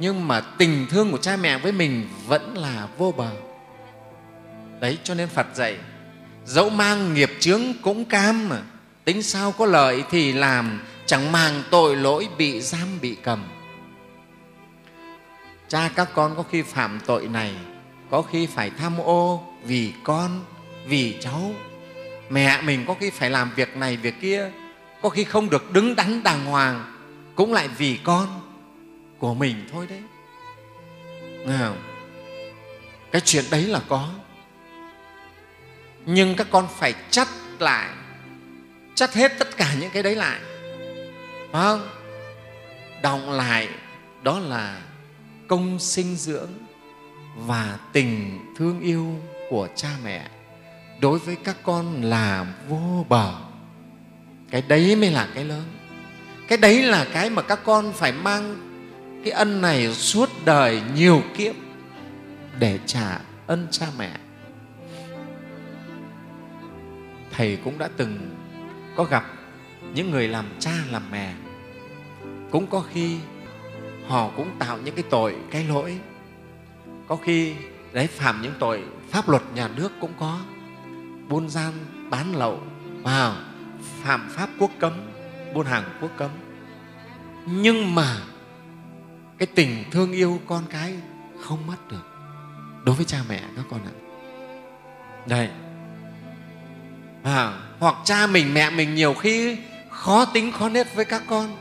nhưng mà tình thương của cha mẹ với mình vẫn là vô bờ. Đấy, cho nên phật dạy, dẫu mang nghiệp chướng cũng cam mà, tính sao có lợi thì làm, chẳng màng tội lỗi bị giam bị cầm. Cha, các con có khi phạm tội này, có khi phải tham ô vì con, vì cháu. Mẹ mình có khi phải làm việc này, việc kia, có khi không được đứng đắn đàng hoàng, cũng lại vì con của mình thôi đấy. Nghe không? cái chuyện đấy là có. Nhưng các con phải chắt lại, chắt hết tất cả những cái đấy lại. Phải không? Động lại, đó là công sinh dưỡng và tình thương yêu của cha mẹ đối với các con là vô bờ. Cái đấy mới là cái lớn. Cái đấy là cái mà các con phải mang cái ân này suốt đời nhiều kiếp để trả ân cha mẹ. Thầy cũng đã từng có gặp những người làm cha làm mẹ. Cũng có khi họ cũng tạo những cái tội, cái lỗi. Có khi đấy, phạm những tội pháp luật nhà nước cũng có. Buôn gian, bán lậu vào phạm pháp quốc cấm, buôn hàng quốc cấm. Nhưng mà cái tình thương yêu con cái không mất được. Đối với cha mẹ các con ạ. Đây. À, hoặc cha mình mẹ mình nhiều khi khó tính khó nết với các con.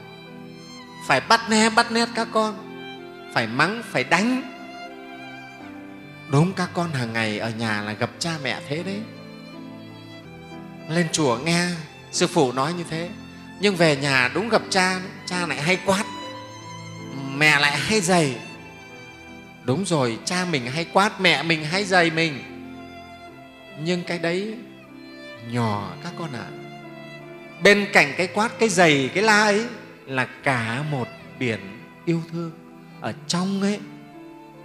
Phải bắt né bắt nét các con. Phải mắng phải đánh. Đúng các con hàng ngày ở nhà là gặp cha mẹ thế đấy. Lên chùa nghe sư phụ nói như thế. Nhưng về nhà đúng gặp cha cha lại hay quát mẹ lại hay dày. Đúng rồi, cha mình hay quát mẹ mình hay dày mình. Nhưng cái đấy, nhỏ các con ạ. À. bên cạnh cái quát, cái dày, cái la ấy là cả một biển yêu thương ở trong ấy.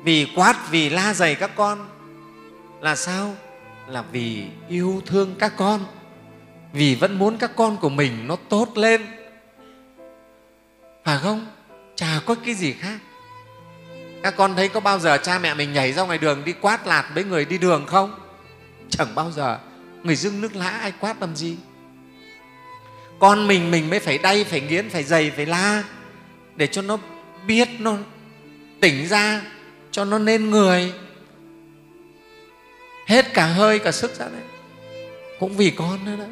Vì quát, vì la dày các con, là sao? Là vì yêu thương các con. Vì vẫn muốn các con của mình nó tốt lên. Phải không? Chả có cái gì khác. Các con thấy có bao giờ cha mẹ mình nhảy ra ngoài đường đi quát lạt với người đi đường không? Chẳng bao giờ. Người dưng nước lã ai quát làm gì? Con mình mình mới phải đay phải nghiến phải dày phải la để cho nó biết nó tỉnh ra cho nó nên người. Hết cả hơi cả sức ra đấy. Cũng vì con nữa đó.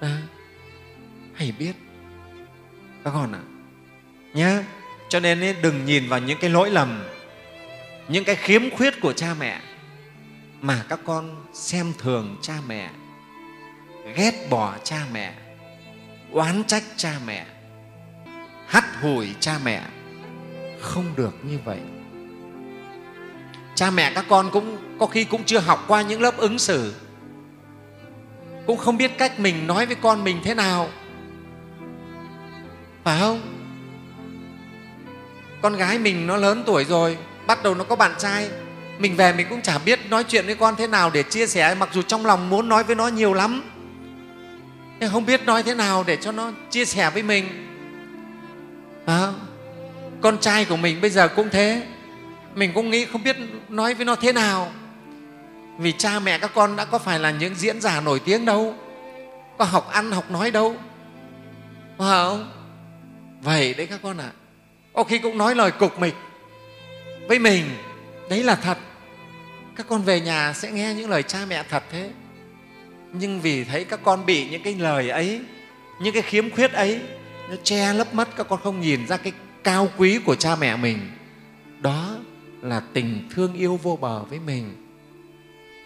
À, hãy biết. Các con ạ à, nhé cho nên ấy, đừng nhìn vào những cái lỗi lầm những cái khiếm khuyết của cha mẹ mà các con xem thường cha mẹ ghét bỏ cha mẹ oán trách cha mẹ hắt hủi cha mẹ. Không được như vậy. Cha mẹ các con cũng có khi cũng chưa học qua những lớp ứng xử. Cũng không biết cách mình nói với con mình thế nào. Phải không? Con gái mình nó lớn tuổi rồi bắt đầu nó có bạn trai. Mình về mình cũng chả biết nói chuyện với con thế nào để chia sẻ mặc dù trong lòng muốn nói với nó nhiều lắm. Nhưng không biết nói thế nào để cho nó chia sẻ với mình. À, con trai của mình bây giờ cũng thế. Mình cũng nghĩ không biết nói với nó thế nào. Vì cha mẹ các con đã có phải là những diễn giả nổi tiếng đâu. Có học ăn học nói đâu. Phải không? Vậy đấy các con ạ. à có khi cũng nói lời cục mịch. Với mình, đấy là thật. Các con về nhà sẽ nghe những lời cha mẹ thật thế. Nhưng vì thấy các con bị những cái lời ấy, những cái khiếm khuyết ấy, nó che lấp mất, các con không nhìn ra cái cao quý của cha mẹ mình. Đó là tình thương yêu vô bờ với mình.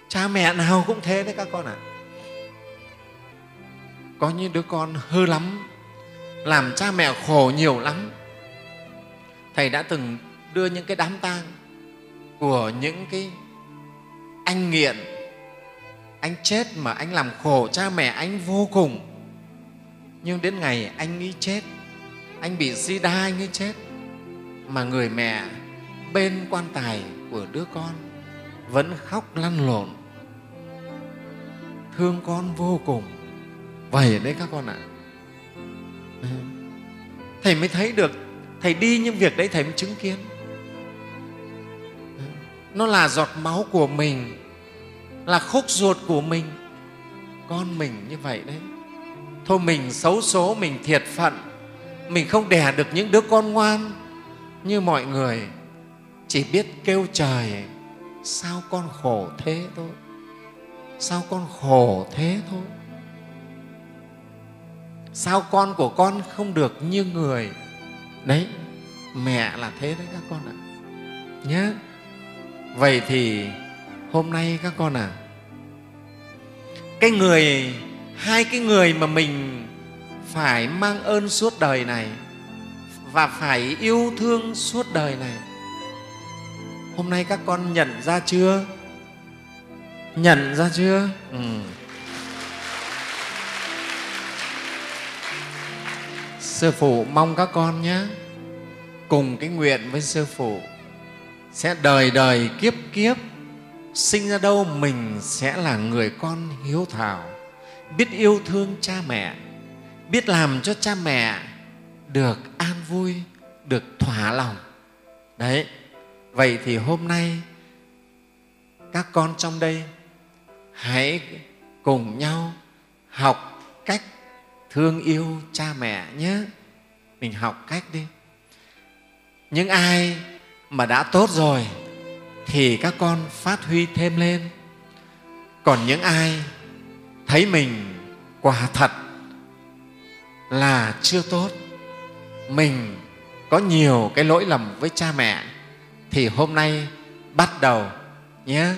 Cha mẹ nào cũng thế đấy các con ạ. À. có những đứa con hư lắm, làm cha mẹ khổ nhiều lắm thầy đã từng đưa những cái đám tang của những cái anh nghiện, anh chết mà anh làm khổ cha mẹ anh vô cùng. Nhưng đến ngày anh nghĩ chết, anh bị sida anh ấy chết, mà người mẹ bên quan tài của đứa con vẫn khóc lăn lộn. Thương con vô cùng. Vậy đấy các con ạ. À. thầy mới thấy được thầy đi những việc đấy thầy mới chứng kiến. Nó là giọt máu của mình, là khúc ruột của mình, con mình như vậy đấy. Thôi mình xấu số, mình thiệt phận, mình không đẻ được những đứa con ngoan như mọi người. Chỉ biết kêu trời, sao con khổ thế thôi? Sao con khổ thế thôi? Sao con của con không được như người? Đấy, mẹ là thế đấy các con ạ. Nhé vậy thì hôm nay các con à cái người, hai cái người mà mình phải mang ơn suốt đời này và phải yêu thương suốt đời này, hôm nay các con nhận ra chưa? Nhận ra chưa? Ừ. sư phụ, mong các con nhé. Cùng cái nguyện với sư phụ, sẽ đời đời kiếp kiếp, sinh ra đâu mình sẽ là người con hiếu thảo, biết yêu thương cha mẹ, biết làm cho cha mẹ được an vui, được thỏa lòng. Đấy, vậy thì hôm nay các con trong đây hãy cùng nhau học cách thương yêu cha mẹ nhé. Mình học cách đi. Những ai mà đã tốt rồi thì các con phát huy thêm lên. Còn những ai thấy mình quả thật là chưa tốt, mình có nhiều cái lỗi lầm với cha mẹ, thì hôm nay bắt đầu nhé.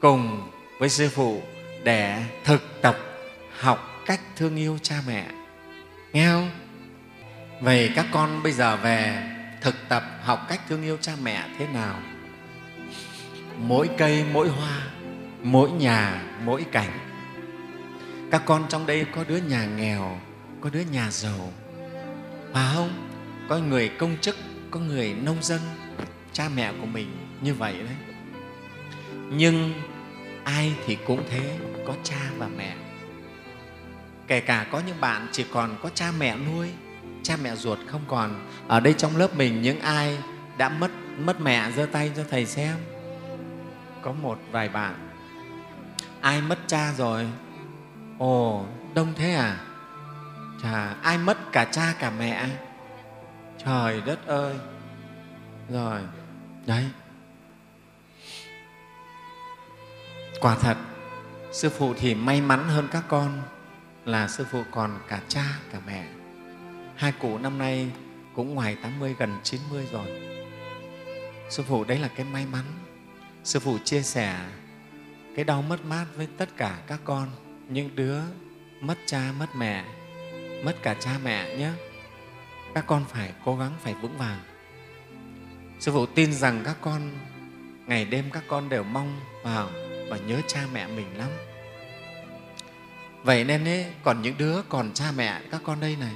Cùng với sư phụ để thực tập học cách thương yêu cha mẹ. Nghe không? Vậy các con bây giờ về thực tập học cách thương yêu cha mẹ thế nào? Mỗi cây, mỗi hoa, mỗi nhà, mỗi cảnh. Các con trong đây có đứa nhà nghèo, có đứa nhà giàu. Phải không? Có người công chức, có người nông dân. Cha mẹ của mình như vậy đấy. Nhưng ai thì cũng thế, có cha và mẹ kể cả có những bạn chỉ còn có cha mẹ nuôi, cha mẹ ruột không còn. Ở đây trong lớp mình những ai đã mất mất mẹ giơ tay cho thầy xem? Có một vài bạn. Ai mất cha rồi? Ồ, đông thế à? Chà, ai mất cả cha cả mẹ? Trời đất ơi. Rồi, đấy. Quả thật, sư phụ thì may mắn hơn các con là sư phụ còn cả cha, cả mẹ. Hai cụ năm nay cũng ngoài 80 gần 90 rồi. Sư phụ đấy là cái may mắn. Sư phụ chia sẻ cái đau mất mát với tất cả các con, những đứa mất cha, mất mẹ, mất cả cha, mẹ nhé. Các con phải cố gắng, phải vững vàng. Sư phụ tin rằng các con, ngày đêm các con đều mong vào và nhớ cha mẹ mình lắm vậy nên ấy, còn những đứa còn cha mẹ các con đây này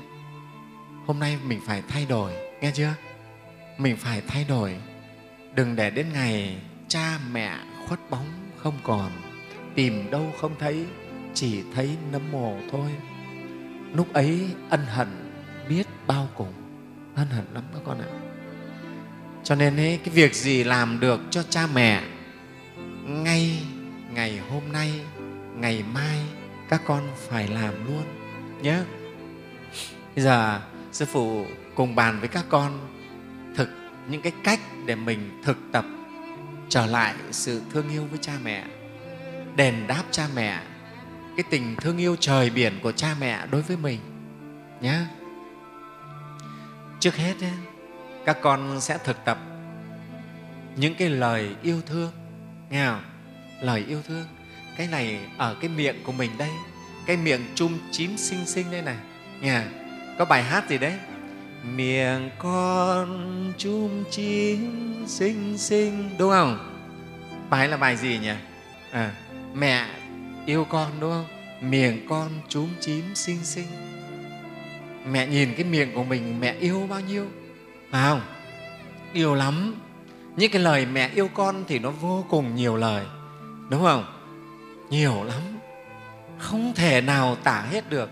hôm nay mình phải thay đổi nghe chưa? Mình phải thay đổi. Đừng để đến ngày cha mẹ khuất bóng không còn tìm đâu không thấy chỉ thấy nấm mồ thôi. Lúc ấy ân hận biết bao cùng ân hận lắm các con ạ. Cho nên ấy, cái việc gì làm được cho cha mẹ ngay ngày hôm nay ngày mai các con phải làm luôn nhé bây giờ sư phụ cùng bàn với các con thực những cái cách để mình thực tập trở lại sự thương yêu với cha mẹ đền đáp cha mẹ cái tình thương yêu trời biển của cha mẹ đối với mình nhé trước hết ấy, các con sẽ thực tập những cái lời yêu thương nghe không? lời yêu thương cái này ở cái miệng của mình đây. Cái miệng chum chím xinh xinh đây này. Nhà, có bài hát gì đấy? Miệng con chum chím xinh xinh đúng không? Bài là bài gì nhỉ? À, mẹ yêu con đúng không? Miệng con chúm chím xinh xinh mẹ nhìn cái miệng của mình mẹ yêu bao nhiêu? Phải không? Yêu lắm. Những cái lời mẹ yêu con thì nó vô cùng nhiều lời. Đúng không? Nhiều lắm. Không thể nào tả hết được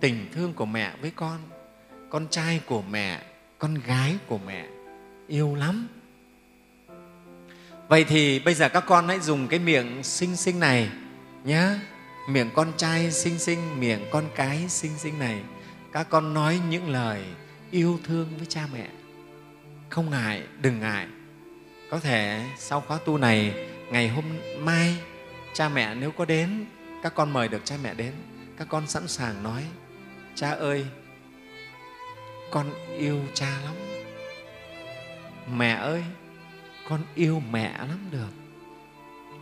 tình thương của mẹ với con. Con trai của mẹ, con gái của mẹ. Yêu lắm. Vậy thì bây giờ các con hãy dùng cái miệng xinh xinh này nhé miệng con trai xinh xinh, miệng con cái xinh xinh này. Các con nói những lời yêu thương với cha mẹ. Không ngại, đừng ngại. Có thể sau khóa tu này, ngày hôm mai cha mẹ nếu có đến, các con mời được cha mẹ đến. Các con sẵn sàng nói, cha ơi, con yêu cha lắm. Mẹ ơi, con yêu mẹ lắm được.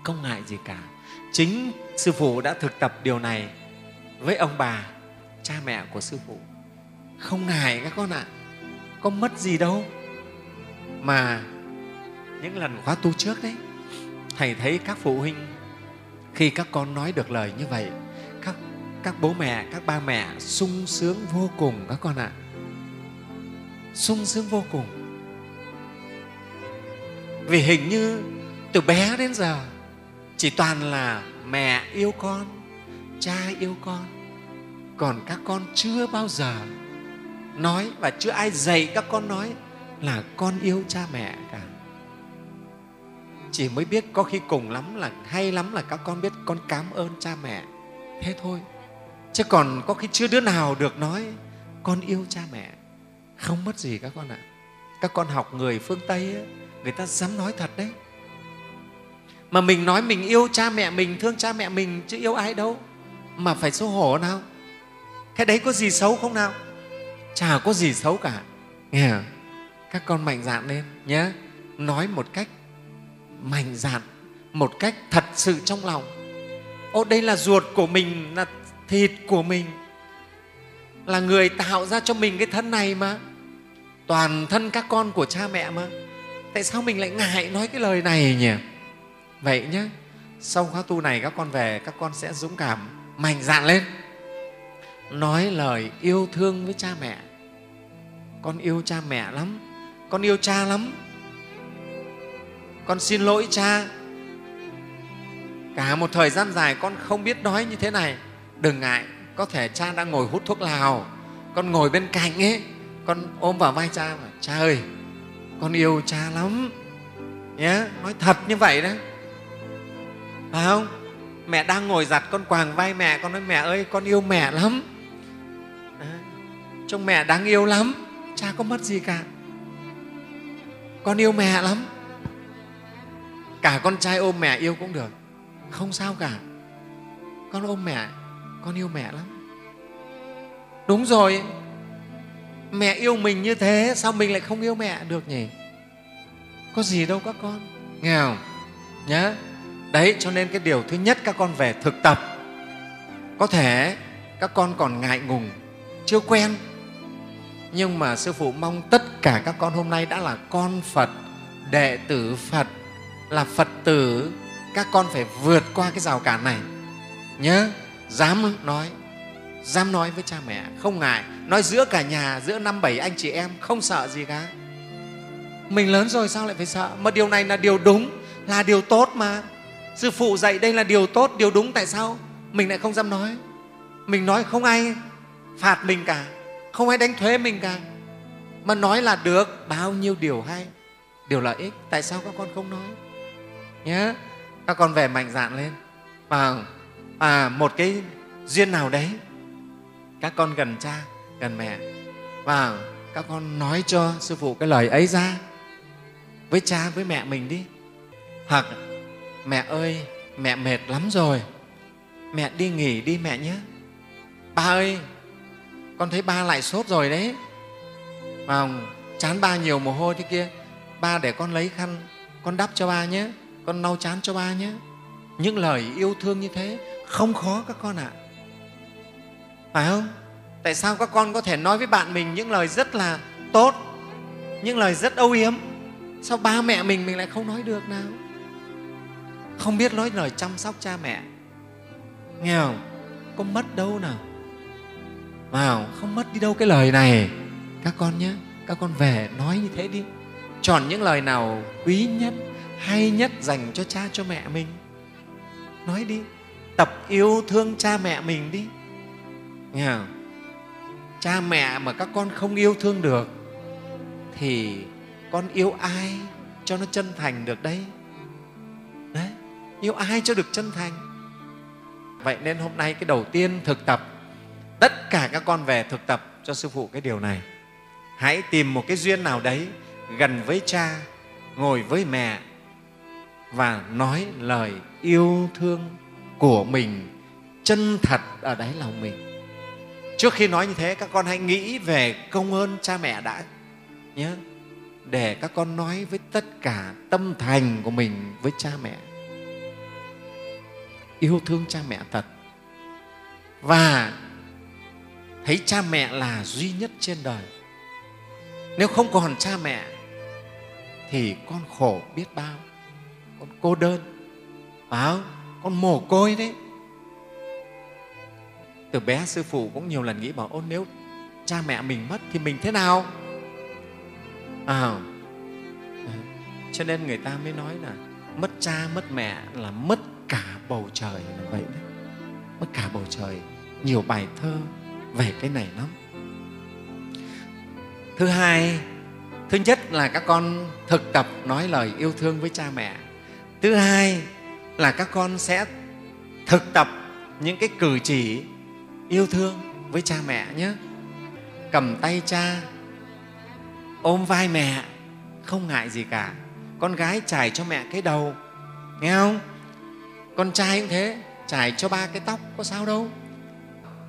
Không ngại gì cả. Chính sư phụ đã thực tập điều này với ông bà, cha mẹ của sư phụ. Không ngại các con ạ. Có mất gì đâu. Mà những lần khóa tu trước đấy, thầy thấy các phụ huynh khi các con nói được lời như vậy, các các bố mẹ, các ba mẹ sung sướng vô cùng các con ạ. Sung sướng vô cùng. Vì hình như từ bé đến giờ, chỉ toàn là mẹ yêu con, cha yêu con. Còn các con chưa bao giờ nói và chưa ai dạy các con nói là con yêu cha mẹ cả chỉ mới biết có khi cùng lắm là hay lắm là các con biết con cảm ơn cha mẹ. Thế thôi. Chứ còn có khi chưa đứa nào được nói con yêu cha mẹ. Không mất gì các con ạ. Các con học người phương tây ấy, người ta dám nói thật đấy. Mà mình nói mình yêu cha mẹ mình thương cha mẹ mình chứ yêu ai đâu. Mà phải xấu hổ nào? Cái đấy có gì xấu không nào? Chả có gì xấu cả. Nghe không? các con mạnh dạn lên nhé nói một cách mạnh dạn một cách thật sự trong lòng. Ô, đây là ruột của mình, là thịt của mình, là người tạo ra cho mình cái thân này mà. Toàn thân các con của cha mẹ mà. Tại sao mình lại ngại nói cái lời này nhỉ? Vậy nhé sau khóa tu này các con về, các con sẽ dũng cảm mạnh dạn lên. Nói lời yêu thương với cha mẹ. Con yêu cha mẹ lắm, con yêu cha lắm con xin lỗi cha. Cả một thời gian dài con không biết nói như thế này. Đừng ngại, có thể cha đang ngồi hút thuốc lào. Con ngồi bên cạnh ấy, con ôm vào vai cha mà cha ơi, con yêu cha lắm. Nhé nói thật như vậy đấy phải không? Mẹ đang ngồi giặt con quàng vai mẹ, con nói mẹ ơi, con yêu mẹ lắm. Trông mẹ đáng yêu lắm. Cha có mất gì cả. Con yêu mẹ lắm cả con trai ôm mẹ yêu cũng được. Không sao cả. Con ôm mẹ, con yêu mẹ lắm. Đúng rồi. Mẹ yêu mình như thế, sao mình lại không yêu mẹ được nhỉ? Có gì đâu các con. Nghe không? Nhá. Đấy, cho nên cái điều thứ nhất các con về thực tập. Có thể các con còn ngại ngùng, chưa quen. Nhưng mà sư phụ mong tất cả các con hôm nay đã là con phật, đệ tử phật là phật tử, các con phải vượt qua cái rào cản này. Nhớ, dám nói dám nói với cha mẹ, không ngại. Nói giữa cả nhà, giữa năm bảy anh chị em, không sợ gì cả. Mình lớn rồi sao lại phải sợ? Mà điều này là điều đúng, là điều tốt mà. Sư phụ dạy đây là điều tốt, điều đúng, tại sao? Mình lại không dám nói. Mình nói không ai phạt mình cả, không ai đánh thuế mình cả. Mà nói là được, bao nhiêu điều hay, điều lợi ích, tại sao các con không nói? Nhé các con về mạnh dạn lên. Và à, một cái duyên nào đấy. Các con gần cha gần mẹ. Và các con nói cho sư phụ cái lời ấy ra. Với cha với mẹ mình đi. Hoặc mẹ ơi mẹ mệt lắm rồi. Mẹ đi nghỉ đi mẹ nhé. Ba ơi con thấy ba lại sốt rồi đấy. Mà chán ba nhiều mồ hôi thế kia. Ba để con lấy khăn con đắp cho ba nhé con lau chán cho ba nhé. Những lời yêu thương như thế không khó các con ạ. À. phải không? Tại sao các con có thể nói với bạn mình những lời rất là tốt những lời rất âu yếm sao ba mẹ mình mình lại không nói được nào? Không biết nói lời chăm sóc cha mẹ. Nghe không? Có mất đâu nào? Vào không mất đi đâu cái lời này. Các con nhé các con về nói như thế đi. Chọn những lời nào quý nhất hay nhất dành cho cha cho mẹ mình. Nói đi, tập yêu thương cha mẹ mình đi. Nghe không? cha mẹ mà các con không yêu thương được, thì con yêu ai cho nó chân thành được đây? Đấy, yêu ai cho được chân thành? Vậy nên hôm nay cái đầu tiên thực tập, tất cả các con về thực tập cho sư phụ cái điều này. Hãy tìm một cái duyên nào đấy gần với cha, ngồi với mẹ và nói lời yêu thương của mình, chân thật ở đáy lòng mình. Trước khi nói như thế, các con hãy nghĩ về công ơn cha mẹ đã nhé để các con nói với tất cả tâm thành của mình với cha mẹ. Yêu thương cha mẹ thật. Và thấy cha mẹ là duy nhất trên đời. Nếu không còn cha mẹ, thì con khổ biết bao con cô đơn. Phải không? Con mồ côi đấy. Từ bé sư phụ cũng nhiều lần nghĩ bảo ôn nếu cha mẹ mình mất thì mình thế nào? À, cho nên người ta mới nói là mất cha mất mẹ là mất cả bầu trời là vậy đấy. Mất cả bầu trời. Nhiều bài thơ về cái này lắm. Thứ hai thứ nhất là các con thực tập nói lời yêu thương với cha mẹ thứ hai là các con sẽ thực tập những cái cử chỉ yêu thương với cha mẹ nhé. Cầm tay cha, ôm vai mẹ, không ngại gì cả. Con gái trải cho mẹ cái đầu, nghe không? Con trai cũng thế trải cho ba cái tóc, có sao đâu.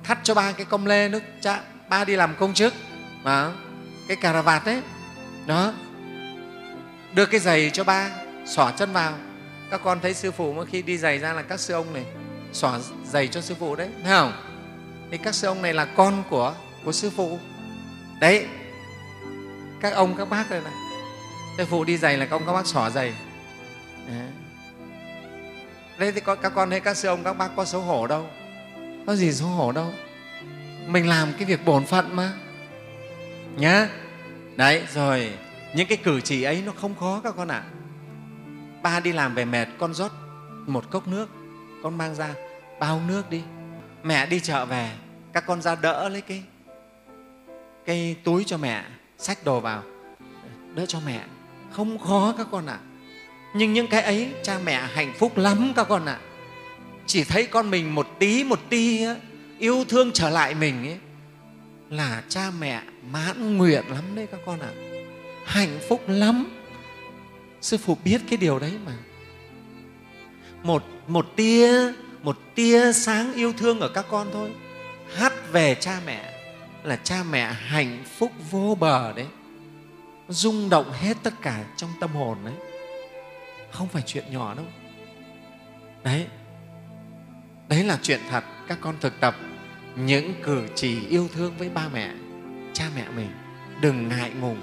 Thắt cho ba cái công lê nước cha, ba đi làm công chức, mà cái cà vạt đấy đó. Đưa cái giày cho ba, xỏ chân vào các con thấy sư phụ mỗi khi đi giày ra là các sư ông này xỏ giày cho sư phụ đấy, thấy không? Thì các sư ông này là con của của sư phụ. Đấy, các ông, các bác đây này. Sư phụ đi giày là các ông, các bác xỏ giày. Đấy. Thì các con thấy các sư ông, các bác có xấu hổ đâu. Có gì xấu hổ đâu. Mình làm cái việc bổn phận mà. Nhá. Đấy, rồi, những cái cử chỉ ấy nó không khó các con ạ. à ba đi làm về mệt con rót một cốc nước con mang ra bao nước đi mẹ đi chợ về các con ra đỡ lấy cái cái túi cho mẹ xách đồ vào đỡ cho mẹ không khó các con ạ à. nhưng những cái ấy cha mẹ hạnh phúc lắm các con ạ à. chỉ thấy con mình một tí một tí yêu thương trở lại mình ấy, là cha mẹ mãn nguyện lắm đấy các con ạ à. hạnh phúc lắm sư phụ biết cái điều đấy mà. Một một tia một tia sáng yêu thương ở các con thôi. Hát về cha mẹ là cha mẹ hạnh phúc vô bờ đấy. Rung động hết tất cả trong tâm hồn đấy. Không phải chuyện nhỏ đâu. Đấy. Đấy là chuyện thật. Các con thực tập những cử chỉ yêu thương với ba mẹ, cha mẹ mình. Đừng ngại ngùng.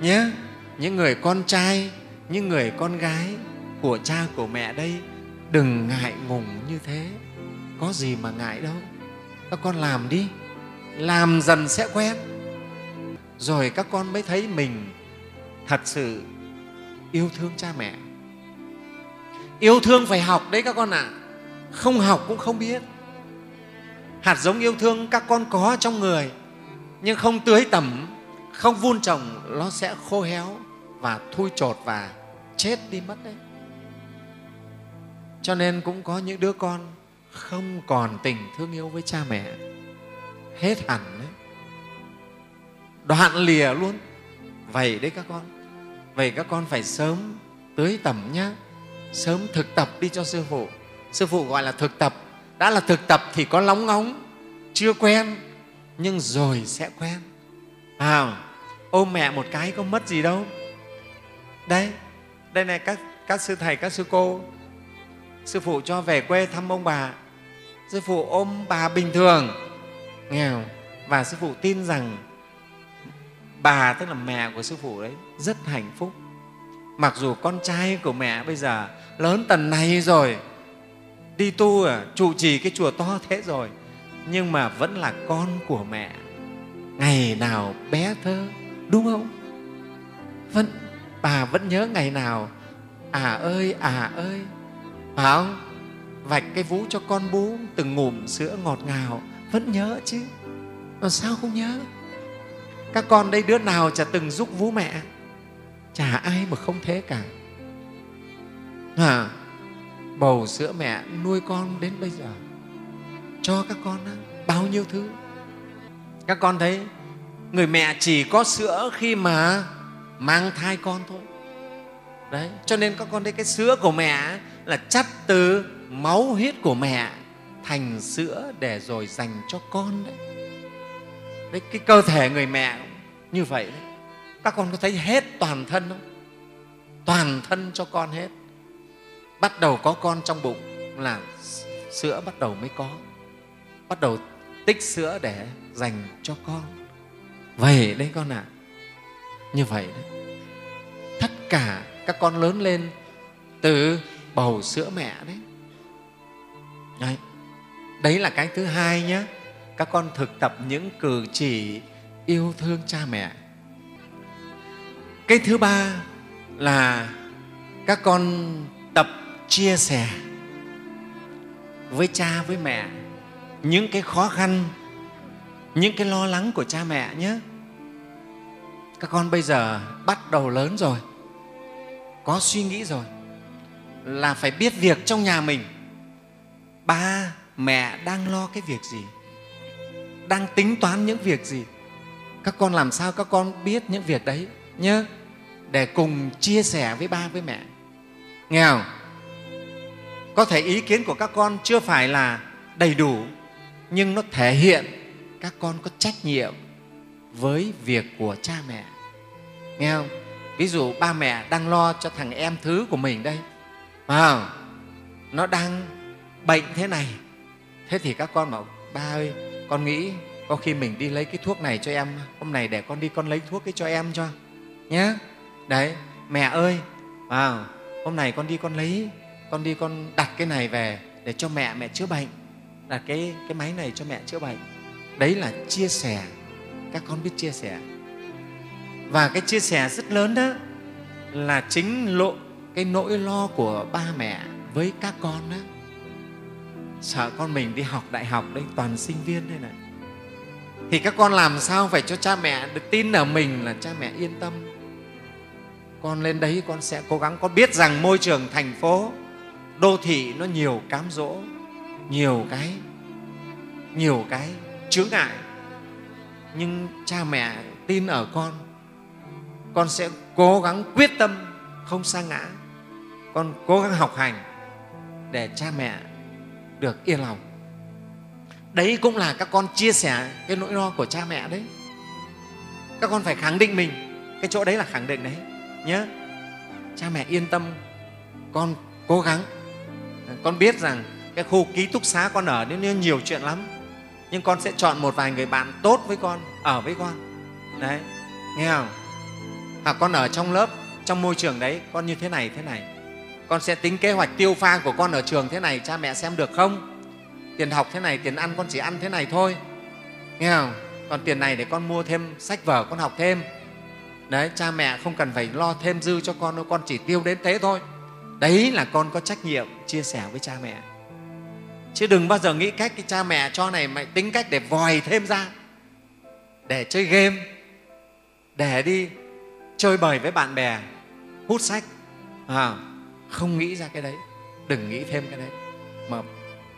Nhé những người con trai, những người con gái của cha, của mẹ đây, đừng ngại ngùng như thế. Có gì mà ngại đâu. Các con làm đi. Làm dần sẽ quen. Rồi các con mới thấy mình thật sự yêu thương cha mẹ. Yêu thương phải học đấy các con ạ. À. không học cũng không biết. Hạt giống yêu thương các con có trong người, nhưng không tưới tẩm, không vun trồng, nó sẽ khô héo và thui chột và chết đi mất đấy. Cho nên cũng có những đứa con không còn tình thương yêu với cha mẹ. Hết hẳn đấy. Đoạn lìa luôn. Vậy đấy các con. Vậy các con phải sớm tưới tẩm nhá. Sớm thực tập đi cho sư phụ. Sư phụ gọi là thực tập. Đã là thực tập thì có lóng ngóng chưa quen nhưng rồi sẽ quen. À, ôm mẹ một cái có mất gì đâu đây đây này các, các sư thầy các sư cô. Sư phụ cho về quê thăm ông bà. Sư phụ ôm bà bình thường. Nghe không? và sư phụ tin rằng bà tức là mẹ của sư phụ đấy rất hạnh phúc. Mặc dù con trai của mẹ bây giờ lớn tần này rồi đi tu à, trụ trì cái chùa to thế rồi nhưng mà vẫn là con của mẹ. Ngày nào bé thơ đúng không? Vẫn bà vẫn nhớ ngày nào? À ơi à ơi. Phải không vạch cái vú cho con bú từng ngụm sữa ngọt ngào. Vẫn nhớ chứ. Mà sao không nhớ? Các con đây đứa nào chả từng giúp vú mẹ? Chả ai mà không thế cả. À, bầu sữa mẹ nuôi con đến bây giờ. Cho các con đó, bao nhiêu thứ. Các con thấy người mẹ chỉ có sữa khi mà mang thai con thôi. Đấy, cho nên các con thấy cái sữa của mẹ là chắt từ máu huyết của mẹ thành sữa để rồi dành cho con đấy. Đấy, cái cơ thể người mẹ như vậy đấy. Các con có thấy hết toàn thân không? Toàn thân cho con hết. Bắt đầu có con trong bụng là sữa bắt đầu mới có. Bắt đầu tích sữa để dành cho con. Vậy đấy con ạ. à như vậy đấy tất cả các con lớn lên từ bầu sữa mẹ đấy. Đấy, đấy là cái thứ hai nhé các con thực tập những cử chỉ yêu thương cha mẹ. Cái thứ ba là các con tập chia sẻ với cha với mẹ những cái khó khăn những cái lo lắng của cha mẹ nhé các con bây giờ bắt đầu lớn rồi. Có suy nghĩ rồi. Là phải biết việc trong nhà mình. Ba, mẹ đang lo cái việc gì? Đang tính toán những việc gì? Các con làm sao các con biết những việc đấy nhé để cùng chia sẻ với ba với mẹ. Nghe không? Có thể ý kiến của các con chưa phải là đầy đủ, nhưng nó thể hiện các con có trách nhiệm với việc của cha mẹ. Nghe không? Ví dụ ba mẹ đang lo cho thằng em thứ của mình đây. À, nó đang bệnh thế này. Thế thì các con bảo ba ơi con nghĩ có khi mình đi lấy cái thuốc này cho em. Hôm nay để con đi con lấy thuốc cái cho em cho. Nhé đấy mẹ ơi. À, hôm nay con đi con lấy con đi con đặt cái này về để cho mẹ mẹ chữa bệnh. Đặt cái cái máy này cho mẹ chữa bệnh. Đấy là chia sẻ các con biết chia sẻ. Và cái chia sẻ rất lớn đó là chính lộ cái nỗi lo của ba mẹ với các con đó. Sợ con mình đi học đại học đấy, toàn sinh viên đây này. Thì các con làm sao phải cho cha mẹ được tin ở mình là cha mẹ yên tâm. Con lên đấy con sẽ cố gắng, con biết rằng môi trường thành phố, đô thị nó nhiều cám dỗ, nhiều cái nhiều cái chướng ngại nhưng cha mẹ tin ở con con sẽ cố gắng quyết tâm không sa ngã. Con cố gắng học hành để cha mẹ được yên lòng. Đấy cũng là các con chia sẻ cái nỗi lo của cha mẹ đấy. Các con phải khẳng định mình, cái chỗ đấy là khẳng định đấy, nhớ. Cha mẹ yên tâm, con cố gắng. Con biết rằng cái khu ký túc xá con ở nếu nhiều chuyện lắm nhưng con sẽ chọn một vài người bạn tốt với con, ở với con. Đấy, nghe không? Hoặc con ở trong lớp, trong môi trường đấy, con như thế này thế này. Con sẽ tính kế hoạch tiêu pha của con ở trường thế này, cha mẹ xem được không? Tiền học thế này, tiền ăn, con chỉ ăn thế này thôi. Nghe không? Còn tiền này để con mua thêm sách vở, con học thêm. Đấy, cha mẹ không cần phải lo thêm dư cho con đâu, con chỉ tiêu đến thế thôi. Đấy là con có trách nhiệm chia sẻ với cha mẹ chứ đừng bao giờ nghĩ cách cái cha mẹ cho này mày tính cách để vòi thêm ra để chơi game để đi chơi bời với bạn bè hút sách. À, không nghĩ ra cái đấy. Đừng nghĩ thêm cái đấy. Mà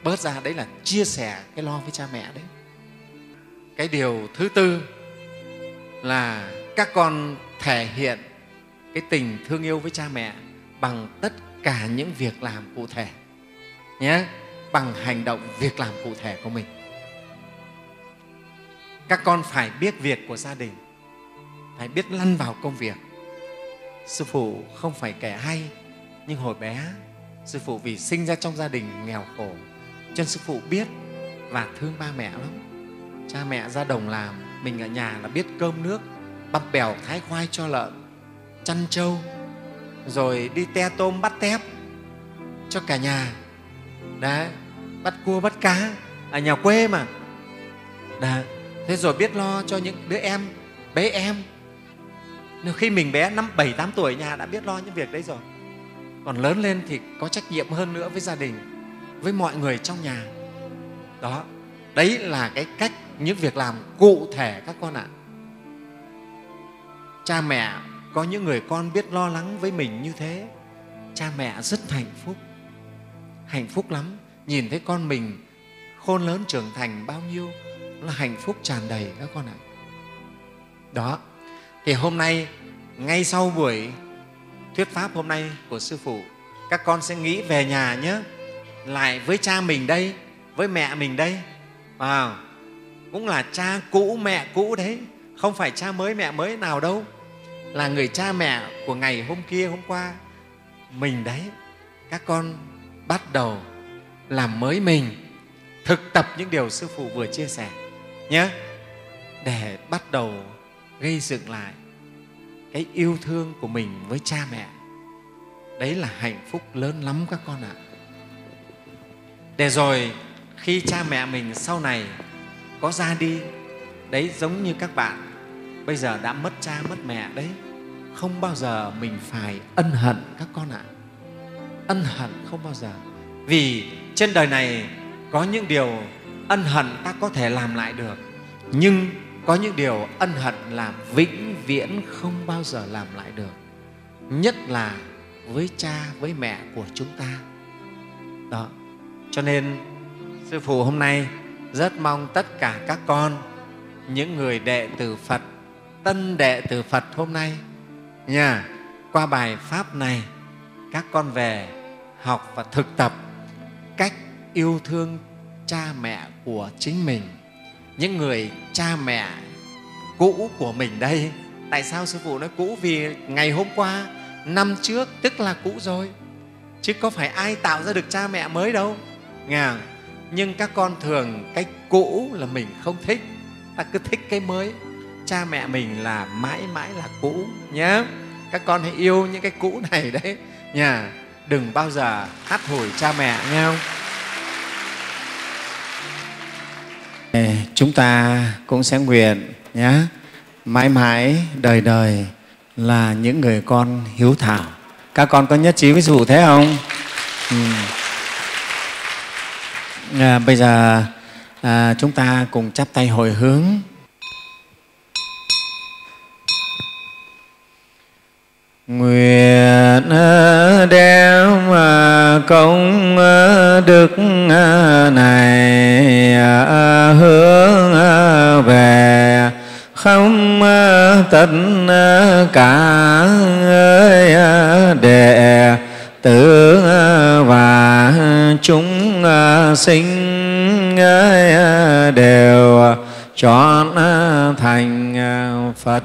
bớt ra đấy là chia sẻ cái lo với cha mẹ đấy. Cái điều thứ tư là các con thể hiện cái tình thương yêu với cha mẹ bằng tất cả những việc làm cụ thể. Nhé bằng hành động việc làm cụ thể của mình. Các con phải biết việc của gia đình, phải biết lăn vào công việc. Sư phụ không phải kẻ hay, nhưng hồi bé, sư phụ vì sinh ra trong gia đình nghèo khổ, cho nên sư phụ biết và thương ba mẹ lắm. Cha mẹ ra đồng làm mình ở nhà là biết cơm nước, bắp bèo, thái khoai cho lợn, chăn trâu, rồi đi te tôm bắt tép cho cả nhà đấy bắt cua, bắt cá. Ở nhà quê mà. Đấy. thế rồi biết lo cho những đứa em, bé em. Nếu khi mình bé năm, bảy, tám tuổi, nhà đã biết lo những việc đấy rồi. Còn lớn lên thì có trách nhiệm hơn nữa với gia đình, với mọi người trong nhà. Đó, đấy là cái cách những việc làm cụ thể các con ạ. Cha mẹ, có những người con biết lo lắng với mình như thế, cha mẹ rất hạnh phúc hạnh phúc lắm. Nhìn thấy con mình khôn lớn trưởng thành bao nhiêu là hạnh phúc tràn đầy các con ạ. Đó thì hôm nay ngay sau buổi thuyết pháp hôm nay của sư phụ các con sẽ nghĩ về nhà nhé. Lại với cha mình đây với mẹ mình đây. À, cũng là cha cũ mẹ cũ đấy. Không phải cha mới mẹ mới nào đâu. Là người cha mẹ của ngày hôm kia hôm qua. Mình đấy các con bắt đầu làm mới mình, thực tập những điều sư phụ vừa chia sẻ nhé, để bắt đầu gây dựng lại cái yêu thương của mình với cha mẹ. Đấy là hạnh phúc lớn lắm các con ạ. Để rồi khi cha mẹ mình sau này có ra đi, đấy giống như các bạn, bây giờ đã mất cha, mất mẹ đấy, không bao giờ mình phải ân hận các con ạ ân hận không bao giờ. Vì trên đời này có những điều ân hận ta có thể làm lại được, nhưng có những điều ân hận là vĩnh viễn không bao giờ làm lại được, nhất là với cha, với mẹ của chúng ta. Đó, cho nên sư phụ hôm nay rất mong tất cả các con, những người đệ tử phật, tân đệ tử phật hôm nay nha qua bài pháp này, các con về học và thực tập cách yêu thương cha mẹ của chính mình. Những người cha mẹ cũ của mình đây, tại sao sư phụ nói cũ? Vì ngày hôm qua, năm trước, tức là cũ rồi. Chứ có phải ai tạo ra được cha mẹ mới đâu. Nghe nhưng các con thường cái cũ là mình không thích. Ta cứ thích cái mới. Cha mẹ mình là mãi mãi là cũ nhé các con hãy yêu những cái cũ này đấy. Nhà đừng bao giờ hát hồi cha mẹ nghe không? Chúng ta cũng sẽ nguyện nhé. Mãi mãi đời đời là những người con hiếu thảo. Các con có nhất trí với sư phụ thế không? Ừ. à, bây giờ à, chúng ta cùng chắp tay hồi hướng. Nguyện ờ, đem ờ, công ờ, đức này hướng về. Không tất cả đệ tử và chúng sinh đều chọn thành Phật